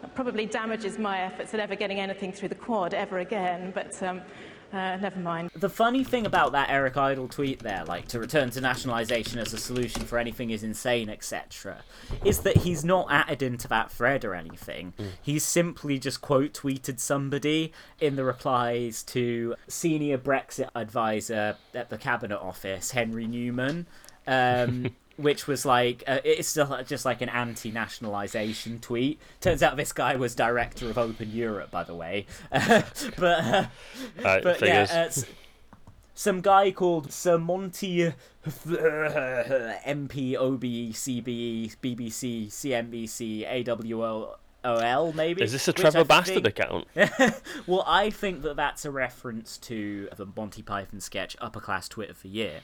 That probably damages my efforts at ever getting anything through the quad ever again, but um, uh, never mind. The funny thing about that Eric Idle tweet there, like to return to nationalisation as a solution for anything is insane, etc., is that he's not added into that thread or anything. He's simply just quote tweeted somebody in the replies to senior Brexit advisor at the Cabinet Office, Henry Newman. Um, which was like uh, it's still just like an anti-nationalisation tweet. Turns out this guy was director of Open Europe, by the way. but uh, Right, but figures. yeah, uh, some guy called Sir Monty MP OBE CBE BBC CNBC AWOL maybe. Is this a Trevor Bastard think- account? well, I think that that's a reference to the Monty Python sketch Upper Class Twit of the Year,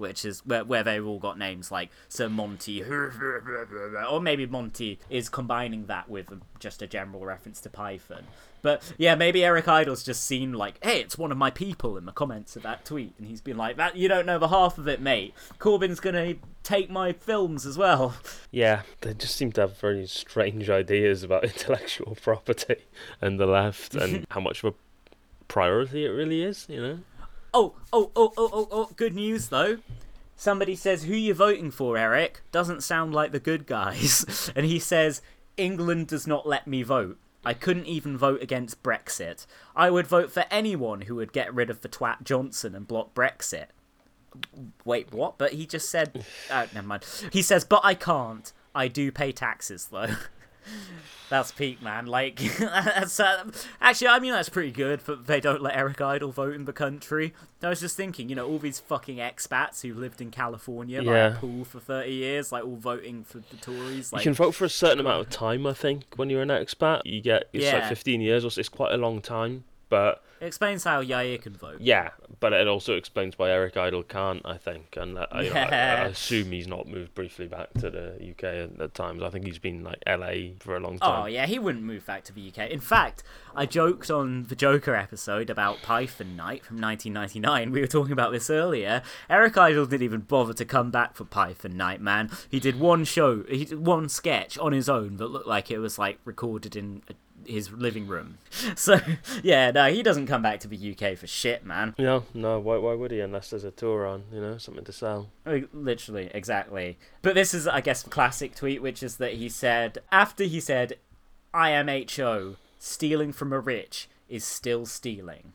which is where, where they've all got names like Sir Monty, or maybe Monty is combining that with just a general reference to Python. But yeah, maybe Eric Idle's just seen like, hey, it's one of my people in the comments of that tweet, and he's been like, that you don't know the half of it, mate. Corbyn's gonna take my films as well. Yeah, they just seem to have very strange ideas about intellectual property and the left and how much of a priority it really is, you know? Oh, oh, oh, oh, oh, oh, good news though. Somebody says, Who you voting for, Eric? Doesn't sound like the good guys. and he says, England does not let me vote. I couldn't even vote against Brexit. I would vote for anyone who would get rid of the twat Johnson and block Brexit. Wait, what? But he just said. Oh, never mind. He says, But I can't. I do pay taxes, though. That's peak, man. Like, that's, uh, actually, I mean, that's pretty good. But they don't let Eric Idle vote in the country. I was just thinking, you know, all these fucking expats who lived in California Yeah. a pool for thirty years, like all voting for the Tories. Like, you can vote for a certain amount of time, I think, when you're an expat. You get, it's like 15 years or so, it's quite a long time. But it explains how Yair can vote. yeah, but it also explains why Eric Idle can't, I think. And I, I, Yeah. I assume he's not moved briefly back to the UK at, times. I think he's been like LA for a long time. Oh yeah, he wouldn't move back to the UK. In fact, I joked on the Joker episode about Python Night from 1999. We were talking about this earlier. Eric Idle didn't even bother to come back for Python Night, man. He did one show, he did one sketch on his own that looked like it was like recorded in uh, his living room. So yeah, no, he doesn't come back to the UK for shit, man. No, no, why, why would he unless there's a tour on, you know, something to sell? Oh, literally, exactly. But this is, I guess, classic tweet, which is that he said, after he said, IMHO, stealing from a rich is still stealing.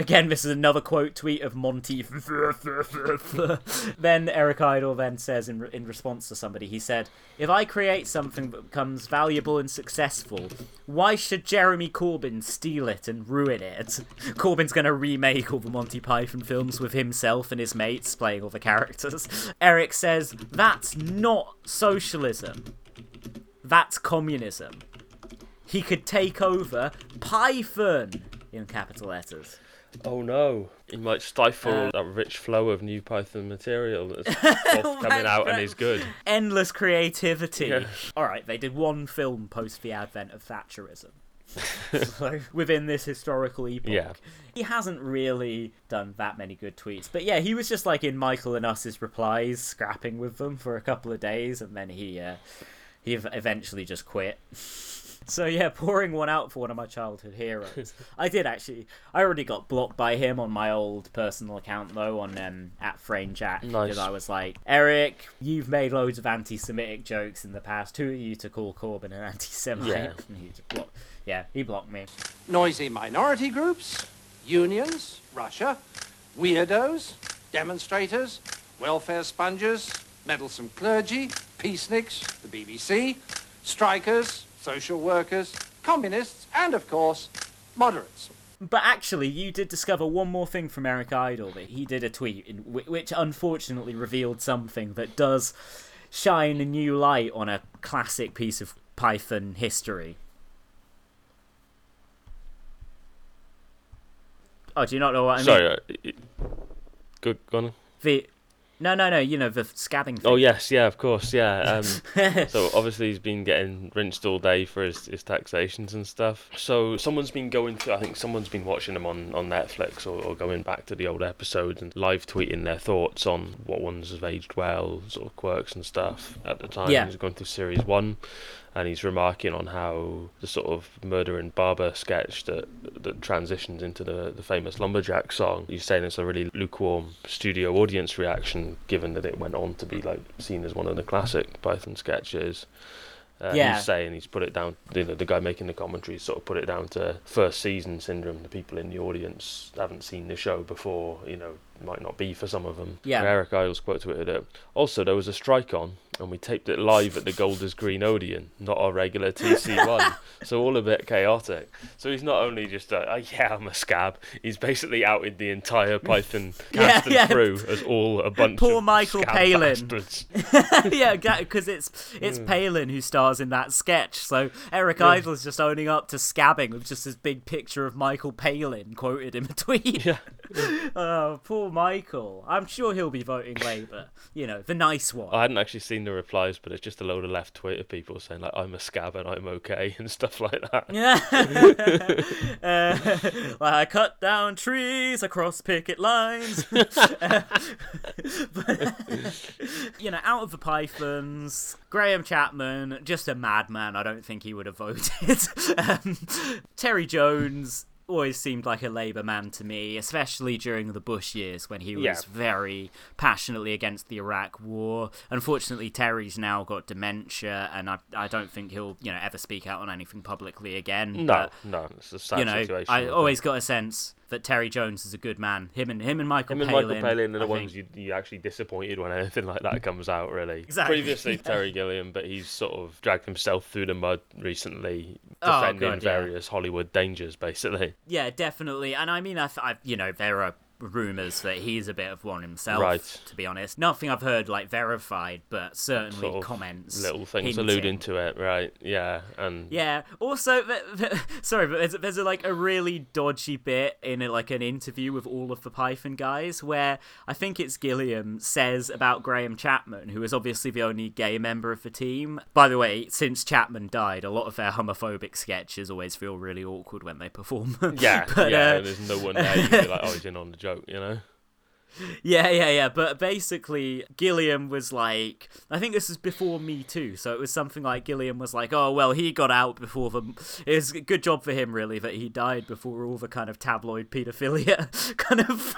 Again, this is another quote tweet of Monty. then Eric Idle then says in, in response to somebody, he said, If I create something that becomes valuable and successful, why should Jeremy Corbyn steal it and ruin it? Corbyn's going to remake all the Monty Python films with himself and his mates playing all the characters. Eric says, That's not socialism. That's communism. He could take over Python in capital letters. Oh no. He might stifle Uh, that rich flow of new Python material that's coming out and is good. Endless creativity. Yeah. All right, they did one film post the advent of Thatcherism. so, within this historical epoch. Yeah. He hasn't really done that many good tweets. But yeah, he was just like in Michael and Us's replies, scrapping with them for a couple of days, and then he uh, he eventually just quit. So yeah, pouring one out for one of my childhood heroes. I did actually. I already got blocked by him on my old personal account though, on um, at Frame Jack, Nice. because I was like, Eric, you've made loads of anti-Semitic jokes in the past. Who are you to call Corbyn an anti-Semite? Yeah. And he blocked- yeah, he blocked me. Noisy minority groups, unions, Russia, weirdos, demonstrators, welfare sponges, meddlesome clergy, peaceniks, the BBC, strikers, social workers, communists, and of course, moderates. But actually, you did discover one more thing from Eric Idle that he did a tweet in, which unfortunately revealed something that does shine a new light on a classic piece of Python history. Oh, do you not know what I mean? Sorry, uh, it- good, go on. The no, no, no. You know the scabbing. Thing. Oh yes, yeah, of course, yeah. Um, so obviously he's been getting rinsed all day for his, his taxations and stuff. So someone's been going through. I think someone's been watching them on, on Netflix or, or going back to the old episodes and live tweeting their thoughts on what ones have aged well, sort of quirks and stuff. At the time, Yeah. he was going through series one, and he's remarking on how the sort of murder and barber sketch that that transitions into the the famous lumberjack song. He's saying it's a really lukewarm studio audience reaction, given that it went on to be like seen as one of the classic Python sketches. Uh, Yeah. He's saying he's put it down. You know, the guy making the commentary sort of put it down to first season syndrome. The people in the audience haven't seen the show before. You know, might not be for some of them. Yeah. Eric Idles quote tweeted it. Also, there was a strike on, and we taped it live at the Golders Green Odeon, not our regular TC1. so all a bit chaotic. So he's not only just a, oh, yeah, I'm a scab. He's basically outed the entire Python Yeah, cast and yeah. crew as all a bunch of Poor of Michael scab Palin. yeah, because it's it's Mm. Palin who stars in that sketch. So Eric Yeah. Idle's just owning up to scabbing with just this big picture of Michael Palin quoted in between. Yeah. oh, poor Michael. I'm sure he'll be voting Labour. You know, the nice one. I hadn't actually seen the replies, but it's just a load of left Twitter people saying like I'm a scab and I'm okay and stuff like that. Yeah. uh, like I cut down trees across picket lines. Uh, but, you know, out of the Pythons, Graham Chapman, just a madman. I don't think he would have voted. um, Terry Jones always seemed like a Labour man to me, especially during the Bush years when he was Yeah. very passionately against the Iraq War. Unfortunately, Terry's now got dementia, and I, I don't think he'll you know ever speak out on anything publicly again. No, but, no, it's a sad you know, situation. I always got a sense that Terry Jones is a good man. Him and him and Michael Him and Palin. Michael Palin are the I ones you you actually disappointed when anything like that comes out. Really, Exactly, Previously, yeah. Terry Gilliam, but he's sort of dragged himself through the mud recently, Oh, defending God, yeah. various Hollywood dangers, basically. Yeah, definitely. And I mean, I, I you know, there are rumors that he's a bit of one himself. Right. To be honest, nothing I've heard like verified, but certainly Sort of comments, little things hinting. alluding to it, right? Yeah, and Yeah. Also, sorry, but there's, there's a, like a really dodgy bit in a, like an interview with all of the Python guys where I think it's Gilliam says about Graham Chapman, who is obviously the only gay member of the team. By the way, since Chapman died, a lot of their homophobic sketches always feel really awkward when they perform. yeah, But, yeah. uh, there's no one there. You'd be like, oh, he's in on the joke, you know? Yeah, yeah, yeah. But basically, Gilliam was like, I think this is before Me Too, so it was something like Gilliam was like, oh well, he got out before the. It was a good job for him, really, that he died before all the kind of tabloid paedophilia kind of.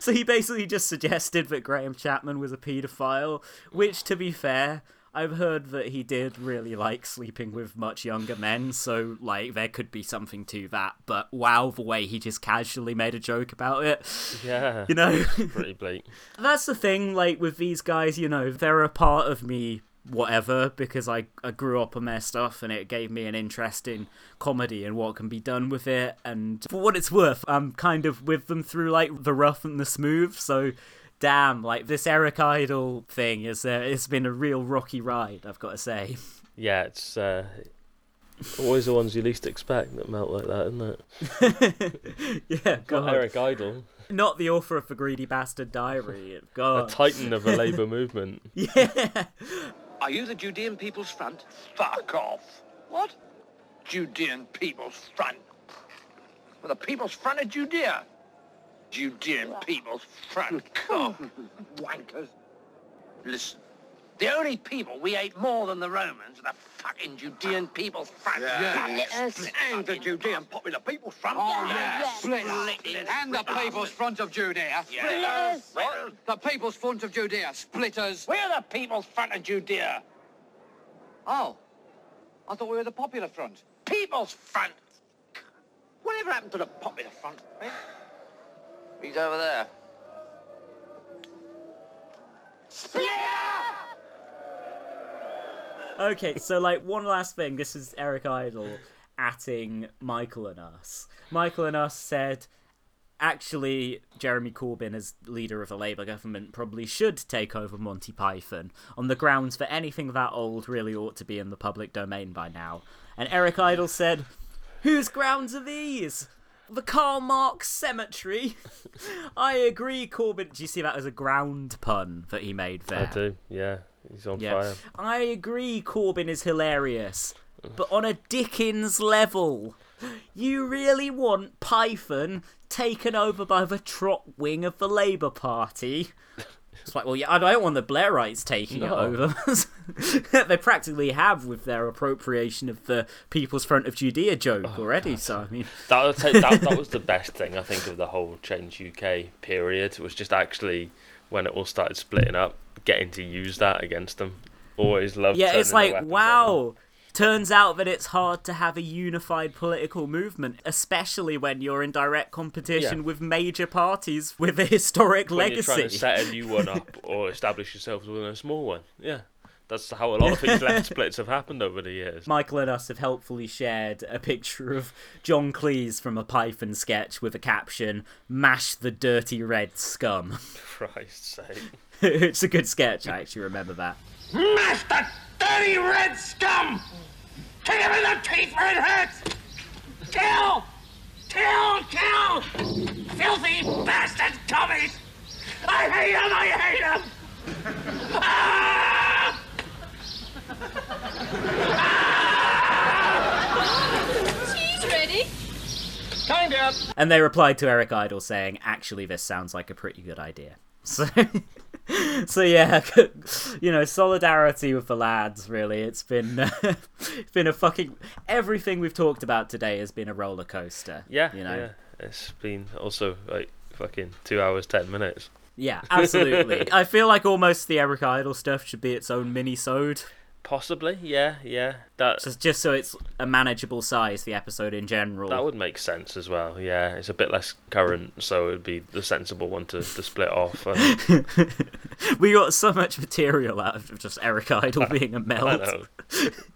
So he basically just suggested that Graham Chapman was a paedophile, which, to be fair, I've heard that he did really like sleeping with much younger men, so like there could be something to that. But wow, the way he just casually made a joke about it. Yeah, You know? pretty bleak. That's the thing, like with these guys, you know, they're a part of me, whatever, because I, I grew up on their stuff and it gave me an interest in comedy and what can be done with it. And for what it's worth, I'm kind of with them through like the rough and the smooth, so damn, like this Eric Idle thing is uh, it's been a real rocky ride, I've got to say. Yeah, it's uh, always the ones you least expect that melt like that, isn't it? yeah, Got God. Eric Idle, Not the author of the Greedy Bastard Diary. God, a titan of the Labour movement. Yeah. Are you the Judean People's Front? Fuck off. What? Judean People's Front. Well, the People's Front of Judea. Judean People's Front. Come, wankers. Listen, the only people we hate more than the Romans are the fucking Judean People's Front. Yeah. Split and the Judean Popular People's Front. Oh, yeah. Split. And the People's Front of Judea. Yes. What? The People's Front of Judea. Splitters. We're the People's Front of Judea. Oh. I thought we were the Popular Front. People's Front. Whatever happened to the Popular Front? Eh? He's over there. Okay, so like one last thing. This is Eric Idle atting Michael and us. Michael and us said, actually, Jeremy Corbyn as leader of the Labour government probably should take over Monty Python on the grounds that anything that old really ought to be in the public domain by now. And Eric Idle said, whose grounds are these? The Karl Marx Cemetery. I agree, Corbyn. Do you see that as a ground pun that he made there? I do. Yeah, he's on Yeah. fire. I agree Corbyn is hilarious, but on a Dickens level. You really want Python taken over by the trot wing of the Labour Party? It's like, well, yeah, I don't want the Blairites taking No. it over. they practically have with their appropriation of the People's Front of Judea joke oh, already. So I mean, That, was- that, that was the best thing I think of the whole Change UK period. It was just actually when it all started splitting up, getting to use that against them. Always loved. yeah, it's like wow. Turns out that it's hard to have a unified political movement, especially when you're in direct competition Yeah. with major parties with a historic when you're trying to set a new one up or establish yourself within a small one. Yeah, that's how a lot of these left splits have happened over the years. Michael and us have helpfully shared a picture of John Cleese from a Python sketch with a caption, Mash the dirty red scum. Christ's sake. it's a good sketch, I actually remember that. Mash the dirty red scum! Kick him in the teeth where it hurts! Kill! Kill! Kill! Filthy bastard commies! I hate him! I hate him! Ah! Cheese ready? Kind of. And they replied to Eric Idle saying, actually, this sounds like a pretty good idea. So, so yeah, you know, solidarity with the lads. Really, it's been it's been a fucking everything we've talked about today has been a roller coaster. Yeah, you know. yeah. It's been also like fucking two hours ten minutes. Yeah, absolutely. I feel like almost the Eric Idle stuff should be its own mini-sode. Possibly, yeah, yeah. That Just, just so it's a manageable size, the episode in general. that would make sense as well. Yeah, it's a bit less current, so it'd be the sensible one to, to split off. Uh. And, we got so much material out of just Eric Idle being a melt.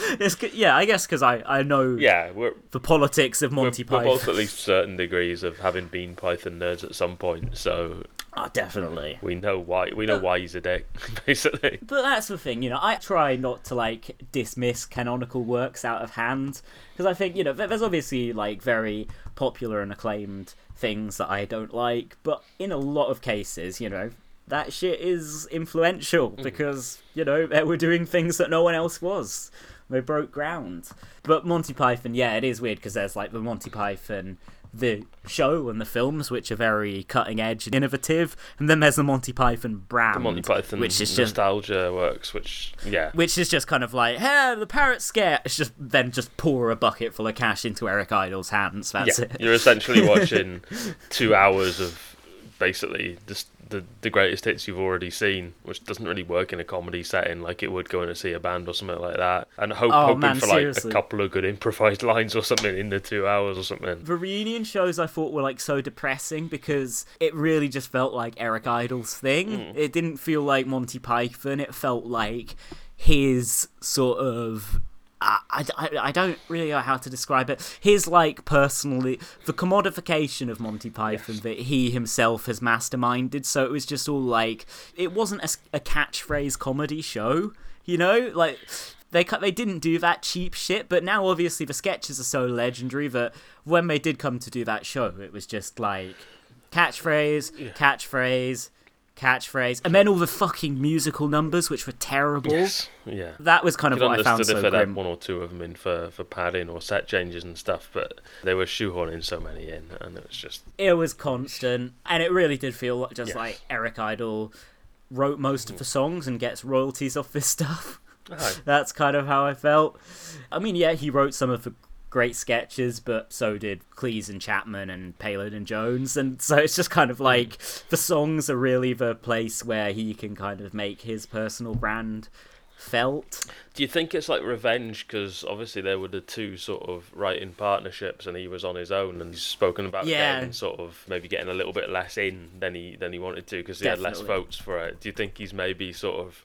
it's, yeah, I guess because I, I know yeah, the politics of Monty we're, we're both at least certain degrees of having been Python nerds at some point, so Oh, definitely. we know why we know why he's a dick, basically. But that's the thing, you know. I try not to like dismiss canonical works out of hand because I think you know there's obviously like very popular and acclaimed things that I don't like, but in a lot of cases, you know, that shit is influential hmm. because you know they were doing things that no one else was. They broke ground. But Monty Python, yeah, it is weird because there's like the Monty Python. The show and the films, which are very cutting edge and innovative, and then there's the Monty Python brand, The Monty Python which is just nostalgia works, which yeah, which is just kind of like, hey, the parrot scare. It's just then just pour a bucket full of cash into Eric Idle's hands. That's yeah. it. You're essentially watching two hours of basically just the the greatest hits you've already seen, which doesn't really work in a comedy setting like it would going to see a band or something like that, and hope, Oh, hoping man, for like seriously. a couple of good improvised lines or something in the two hours or something. The reunion shows I thought were like so depressing because it really just felt like Eric Idle's thing. Mm. It didn't feel like Monty Python. It felt like his sort of. I, I, I don't really know how to describe it. His like personally the commodification of Monty Python that he himself has masterminded. So it was just all like it wasn't a catchphrase comedy show, you know, like they cut they didn't do that cheap shit. But now obviously the sketches are so legendary that when they did come to do that show, it was just like catchphrase, catchphrase, catchphrase, and then all the fucking musical numbers, which were terrible. Yes. Yeah. That was kind of Could what I found so if grim. one or two of them in for, for padding or set changes and stuff, but they were shoehorning so many in, and it was just It was constant, and it really did feel like just Yes. like Eric Idle wrote most of the songs and gets royalties off this stuff. That's kind of how I felt. I mean, yeah, he wrote some of the great sketches, but so did Cleese and Chapman and Palin and Jones, and so it's just kind of hmm. like the songs are really the place where he can kind of make his personal brand felt. Do you think it's like revenge? Because obviously there were the two sort of writing partnerships, and he was on his own, and he's spoken about Yeah. getting sort of maybe getting a little bit less in than he than he wanted to because he had less votes for it. Do you think he's maybe sort of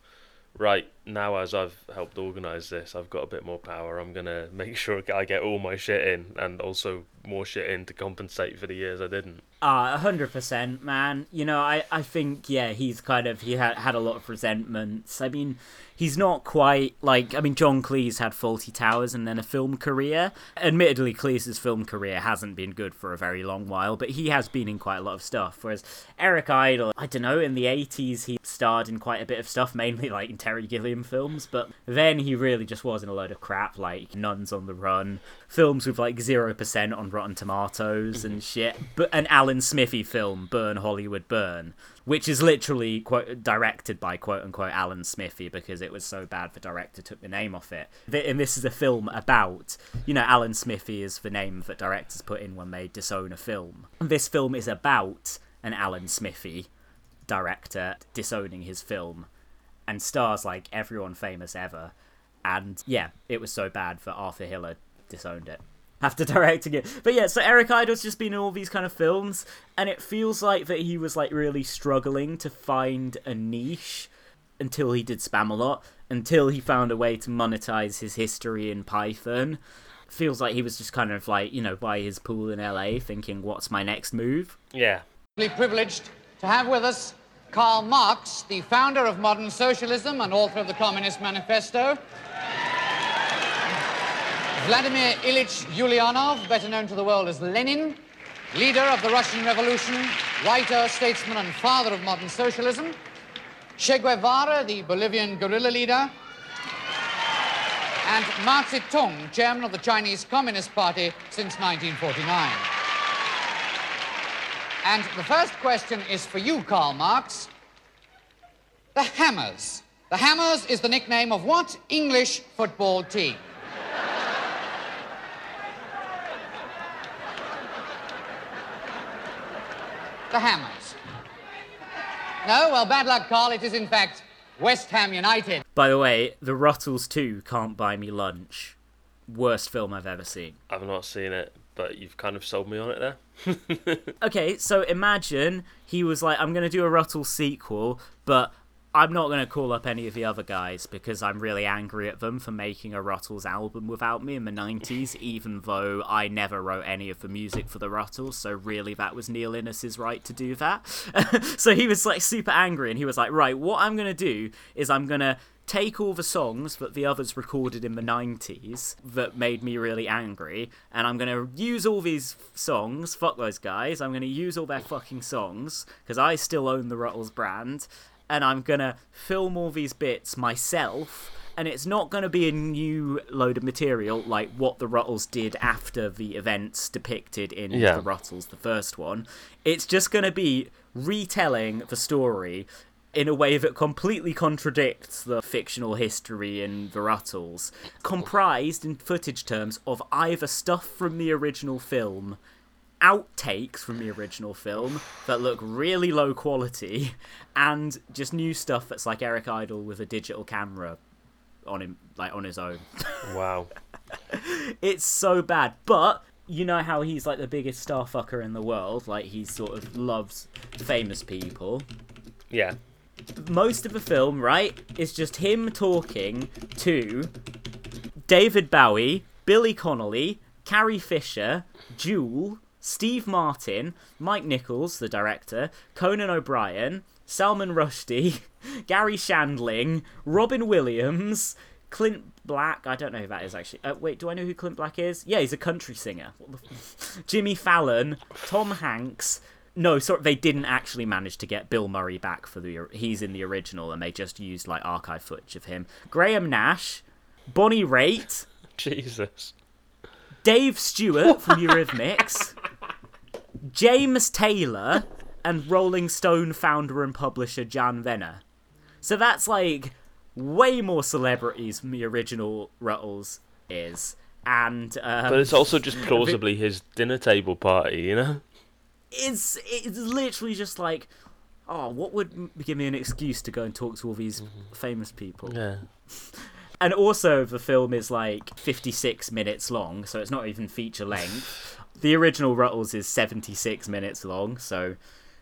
right now as I've helped organise this, I've got a bit more power. I'm gonna make sure I get all my shit in, and also more shit in to compensate for the years I didn't. Ah, hundred percent, man. You know, I, I think yeah, he's kind of he had had a lot of resentments. I mean, he's not quite like I mean, John Cleese had Fawlty Towers and then a film career. Admittedly, Cleese's film career hasn't been good for a very long while, but he has been in quite a lot of stuff. Whereas Eric Idle, I don't know, in the eighties he starred in quite a bit of stuff, mainly like in Terry Gilliam films, but then he really just was in a load of crap like Nuns on the Run, films with like zero percent on Rotten Tomatoes and mm-hmm. shit. But an Alan Smithee film, Burn Hollywood Burn, which is literally quote directed by quote unquote Alan Smithee because it was so bad the director took the name off it. And this is a film about, you know, Alan Smithee is the name that directors put in when they disown a film. And this film is about an Alan Smithee director disowning his film and stars like everyone famous ever. And yeah, it was so bad that Arthur Hiller disowned it after directing it. But yeah, so Eric Idle's just been in all these kind of films, and it feels like that he was like really struggling to find a niche until he did Spamalot, until he found a way to monetize his history in Python. Feels like he was just kind of like, you know, by his pool in LA thinking, what's my next move? Yeah. privileged to have with us Karl Marx, the founder of modern socialism and author of the Communist Manifesto. Vladimir Ilyich Ulyanov, better known to the world as Lenin, leader of the Russian Revolution, writer, statesman, and father of modern socialism. Che Guevara, the Bolivian guerrilla leader. And Mao Zedong, chairman of the Chinese Communist Party since 1949. And the first question is for you, Karl Marx. The Hammers. The Hammers is the nickname of what English football team? The Hammers. No? Well, bad luck, Karl. It is, in fact, West Ham United. By the way, The Rutles 2 Can't Buy Me Lunch. Worst film I've ever seen. I've not seen it, but you've kind of sold me on it there. Okay, so imagine he was like, I'm going to do a Rutles sequel, but I'm not going to call up any of the other guys because I'm really angry at them for making a Rutles album without me in the 90s, even though I never wrote any of the music for the Rutles, so really that was Neil Innes's right to do that. so he was like super angry and he was like, right, what I'm going to do is I'm going to take all the songs that the others recorded in the 90s that made me really angry and I'm going to use all these songs fuck those guys I'm going to use all their fucking songs because I still own the Rutles brand and I'm going to film all these bits myself and it's not going to be a new load of material like what the Rutles did after the events depicted in Yeah. the Rutles the first one it's just going to be retelling the story in a way that completely contradicts the fictional history in the Rutles, comprised in footage terms of either stuff from the original film, outtakes from the original film that look really low quality, and just new stuff that's like Eric Idle with a digital camera on him, like on his own. Wow. it's so bad, but you know how he's like the biggest star fucker in the world, like he sort of loves famous people Yeah. most of the film, right, is just him talking to David Bowie, Billy Connolly, Carrie Fisher, Jewel, Steve Martin, Mike Nichols, the director, Conan O'Brien, Salman Rushdie, Garry Shandling, Robin Williams, Clint Black. I don't know who that is actually. Uh, wait, do I know who Clint Black is? Yeah, he's a country singer. What the f- Jimmy Fallon, Tom Hanks, no, sorry, they didn't actually manage to get Bill Murray back for the. He's in the original, and they just used like archive footage of him. Graham Nash, Bonnie Raitt, Jesus. Dave Stewart from Eurythmics, James Taylor, and Rolling Stone founder and publisher Jann Wenner. So that's like way more celebrities from the original Rutles is. And um, But it's also just plausibly his dinner table party, you know? it's it's literally just like, oh, what would give me an excuse to go and talk to all these famous people? Yeah. And also, the film is like 56 minutes long, so it's not even feature length. the original Rutles is 76 minutes long, so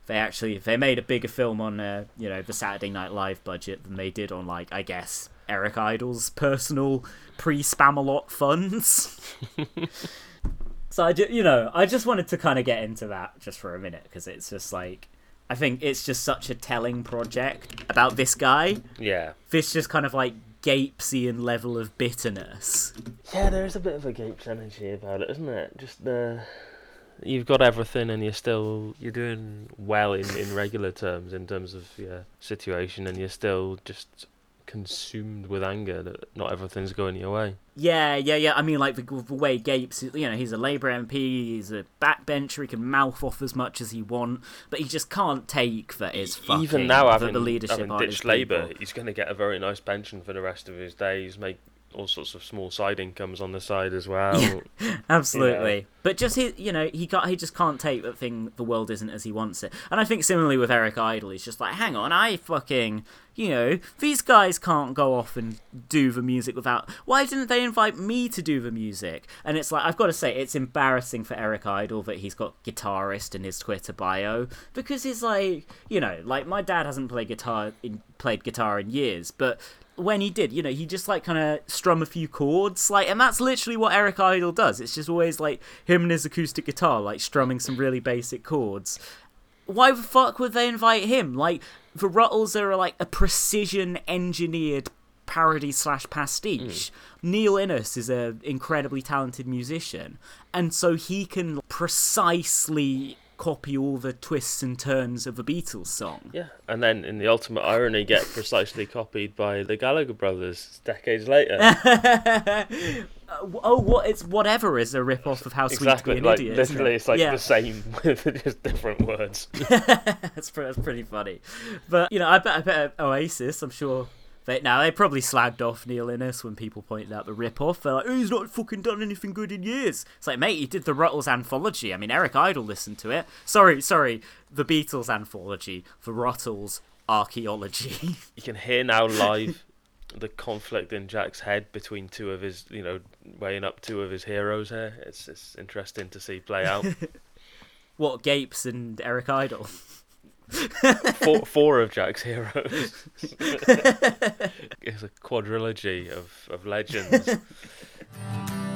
they actually they made a bigger film on uh, you know the Saturday Night Live budget than they did on like I guess Eric Idle's personal pre-Spamalot funds. so I ju- you know I just wanted to kind of get into that just for a minute because it's just like I think it's just such a telling project about this guy. Yeah. This just kind of like Gapesian level of bitterness. Yeah, there is a bit of a Gapes energy about it, isn't it? Just the you've got everything and you're still you're doing well in, in regular terms in terms of your situation and you're still just consumed with anger that not everything's going your way. Yeah, yeah, yeah. I mean, like the, the way Gapes, you know, he's a Labour MP, he's a backbencher, he can mouth off as much as he want, but he just can't take that is fucking Even now, having, the leadership having ditched Labour, people. he's going to get a very nice pension for the rest of his days, make all sorts of small side incomes on the side as well. Absolutely. know. But just he, you know, he got he just can't take that thing. The world isn't as he wants it. And I think similarly with Eric Idle, he's just like, hang on, I fucking, you know, these guys can't go off and do the music without. Why didn't they invite me to do the music? And it's like I've got to say, it's embarrassing for Eric Idle that he's got guitarist in his Twitter bio because he's like, you know, like my dad hasn't played guitar in played guitar in years, but when he did, you know, he just like kind of strum a few chords, like, and that's literally what Eric Idle does. It's just always like him and his acoustic guitar, like strumming some really basic chords. Why the fuck would they invite him? Like, the Rutles are like a precision engineered parody slash pastiche. Mm. Neil Innes is an incredibly talented musician, and so he can precisely copy all the twists and turns of a Beatles song. Yeah, and then in the ultimate irony, get precisely copied by the Gallagher brothers decades later. Uh, oh, what it's whatever is a rip off of How Sweet exactly, to Be an like Idiot. literally, it? it's like yeah. the same with just different words. that's, pre- that's pretty funny. But you know, I bet, I bet Oasis. I'm sure they now they probably slagged off Neil Innes when people pointed out the rip off. They're like, oh, he's not fucking done anything good in years. It's like, mate, he did the Rutles anthology. I mean, Eric Idle listened to it. Sorry, sorry, the Beatles anthology, the Rutles archaeology. You can hear now live the conflict in Jack's head between two of his, you know, weighing up two of his heroes here. It's it's interesting to see play out. what Gapes and Eric Idle. Four, four of Jack's heroes. it's a quadrilogy of, of legends.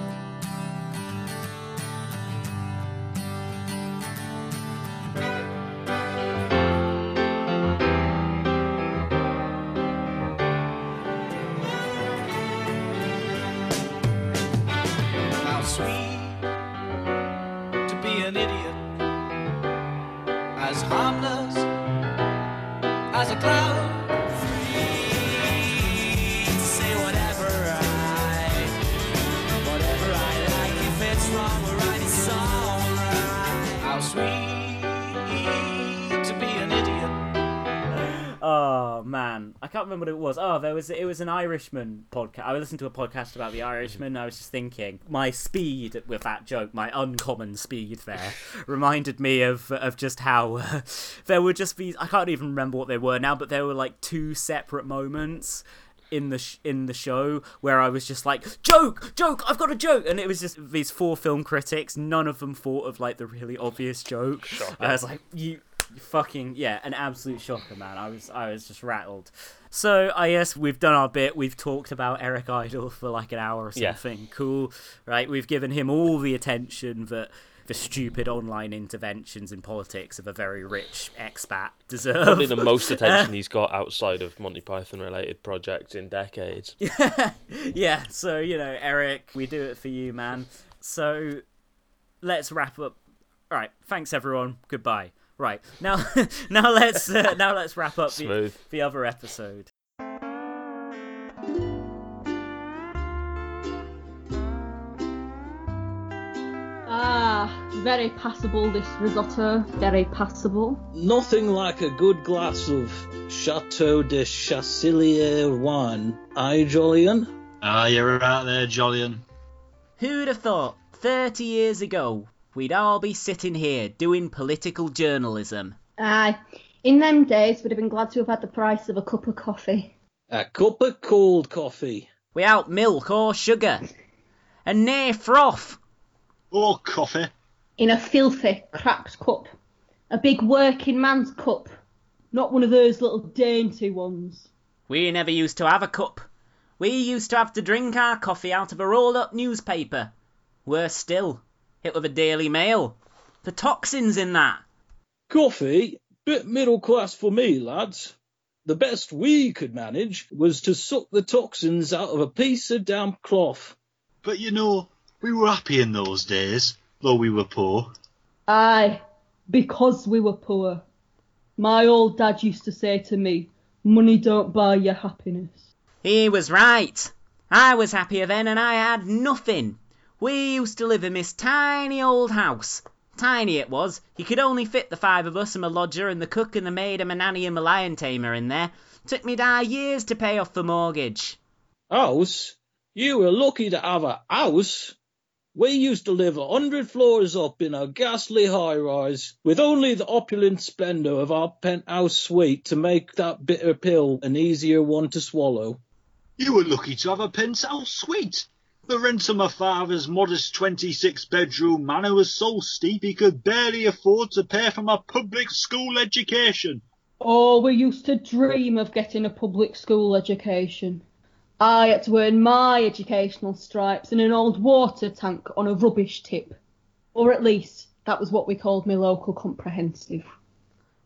To be an idiot. Oh man, I can't remember what it was. Oh, there was it was an Irishman podcast. I listened to a podcast about the Irishman. I was just thinking, my speed with that joke, my uncommon speed there, reminded me of of just how uh, there were just these. I can't even remember what they were now, but there were like two separate moments in the sh- in the show where I was just like joke joke I've got a joke. And it was just these four film critics none of them thought of like the really obvious joke. I was like you you fucking yeah an absolute shocker man. I was I was just rattled. So I guess we've done our bit. We've talked about Eric Idle for like an hour or Yeah. something. Cool. Right? We've given him all the attention that the stupid online interventions in politics of a very rich expat deserve Probably the most attention he's got outside of Monty Python related projects in decades. yeah, so you know, Eric, we do it for you, man. So let's wrap up. All right, thanks everyone. Goodbye. Right now, now let's uh, now let's wrap up the, the other episode. Very passable this risotto. Very passable. Nothing like a good glass of Chateau de Chassillier wine. Aye, Jolyon? Ah, you're right there, Jolyon. Who'd have thought 30 years ago we'd all be sitting here doing political journalism? Aye. In them days, we'd have been glad to have had the price of a cup of coffee. A cup of cold coffee. Without milk or sugar. And nae froth. Or coffee. In a filthy, cracked cup. A big working man's cup. Not one of those little dainty ones. We never used to have a cup. We used to have to drink our coffee out of a rolled up newspaper. Worse still, it were the Daily Mail. The toxins in that. Coffee? Bit middle class for me, lads. The best we could manage was to suck the toxins out of a piece of damp cloth. But you know, we were happy in those days, though we were poor. Aye, because we were poor. My old dad used to say to me, money don't buy you happiness. He was right. I was happier then and I had nothing. We used to live in this tiny old house. Tiny it was. You could only fit the five of us and my lodger and the cook and the maid and my nanny and my lion tamer in there. Took me die years to pay off the mortgage. House? You were lucky to have a house. We used to live a hundred floors up in a ghastly high rise, with only the opulent splendour of our penthouse suite to make that bitter pill an easier one to swallow. You were lucky to have a penthouse suite. The rent of my father's modest 26 bedroom manor was so steep he could barely afford to pay for my public school education. Oh, we used to dream of getting a public school education. I had to earn my educational stripes in an old water tank on a rubbish tip. Or at least, that was what we called my local comprehensive.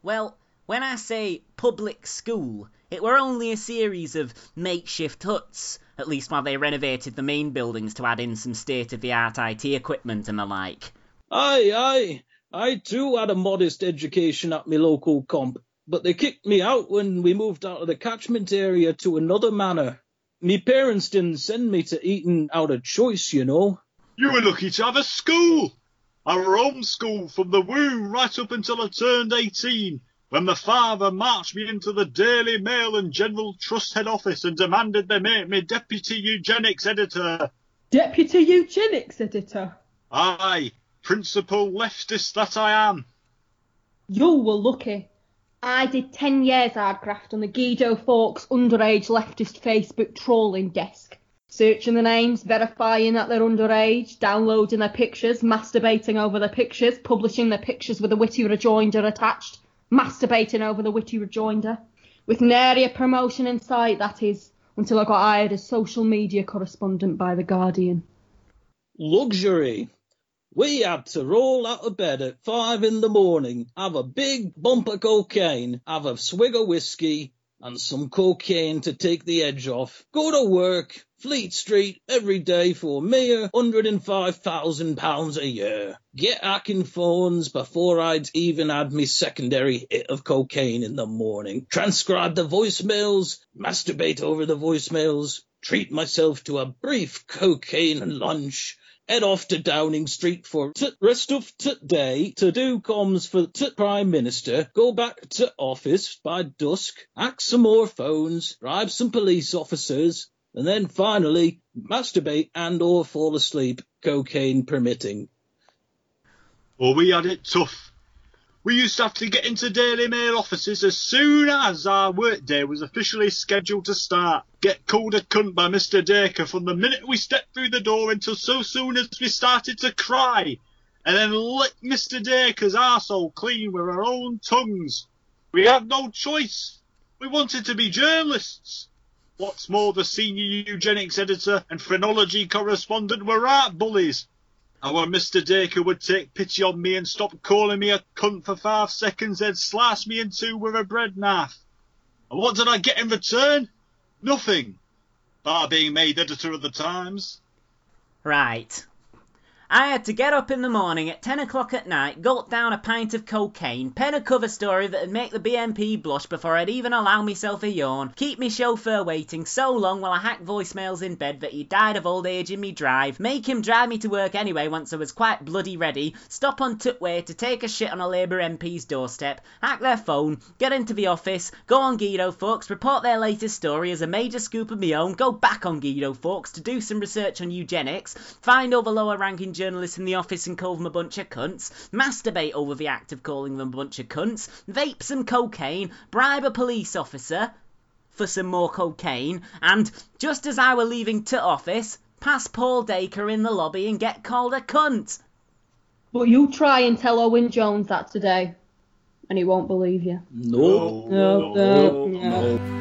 Well, when I say public school, it were only a series of makeshift huts, at least while they renovated the main buildings to add in some state of the art IT equipment and the like. Aye, aye. I too had a modest education at my local comp, but they kicked me out when we moved out of the catchment area to another manor. Me parents didn't send me to Eton out of choice, you know. You were lucky to have a school. I were homeschooled from the womb right up until I turned 18, when my father marched me into the Daily Mail and General Trust head office and demanded they make me deputy eugenics editor. Deputy eugenics editor? Aye, principal leftist that I am. You were lucky. I did 10 years hard graft on the Guido Fawkes underage leftist Facebook trolling desk. Searching the names, verifying that they're underage, downloading their pictures, masturbating over their pictures, publishing their pictures with a witty rejoinder attached, masturbating over the witty rejoinder. With nary a promotion in sight, that is, until I got hired as social media correspondent by The Guardian. Luxury. We had to roll out of bed at five in the morning, have a big bump of cocaine, have a swig of whiskey, and some cocaine to take the edge off. Go to work, Fleet Street, every day for a mere hundred and five thousand pounds a year. Get hacking phones before I'd even had me secondary hit of cocaine in the morning. Transcribe the voicemails, masturbate over the voicemails, treat myself to a brief cocaine lunch, head off to Downing Street for t- rest of today to do comms for t- Prime Minister, go back to office by dusk, hack some more phones, bribe some police officers, and then finally masturbate and or fall asleep, cocaine permitting. Oh, we had it tough. We used to have to get into Daily Mail offices as soon as our workday was officially scheduled to start. Get called a cunt by Mr. Dacre from the minute we stepped through the door until so soon as we started to cry. And then lick Mr. Dacre's arsehole clean with our own tongues. We had no choice. We wanted to be journalists. What's more, the senior eugenics editor and phrenology correspondent were art bullies. And when Mr. Dacre would take pity on me and stop calling me a cunt for five seconds, they'd slice me in two with a bread knife. And what did I get in return? Nothing. Bar being made editor of the Times. Right. I had to get up in the morning at 10 o'clock at night, gulp down a pint of cocaine, pen a cover story that'd make the BNP blush before I'd even allow myself a yawn, keep me chauffeur waiting so long while I hack voicemails in bed that he died of old age in me drive, make him drive me to work anyway once I was quite bloody ready, stop on Tutway to take a shit on a Labour MP's doorstep, hack their phone, get into the office, go on Guido Fawkes, report their latest story as a major scoop of my own, go back on Guido Fawkes to do some research on eugenics, find all the lower ranking journalists in the office and call them a bunch of cunts, masturbate over the act of calling them a bunch of cunts, vape some cocaine, bribe a police officer for some more cocaine, and just as I were leaving to office, pass Paul Dacre in the lobby and get called a cunt. But you try and tell Owen Jones that today, and he won't believe you. No. No, no, no. Did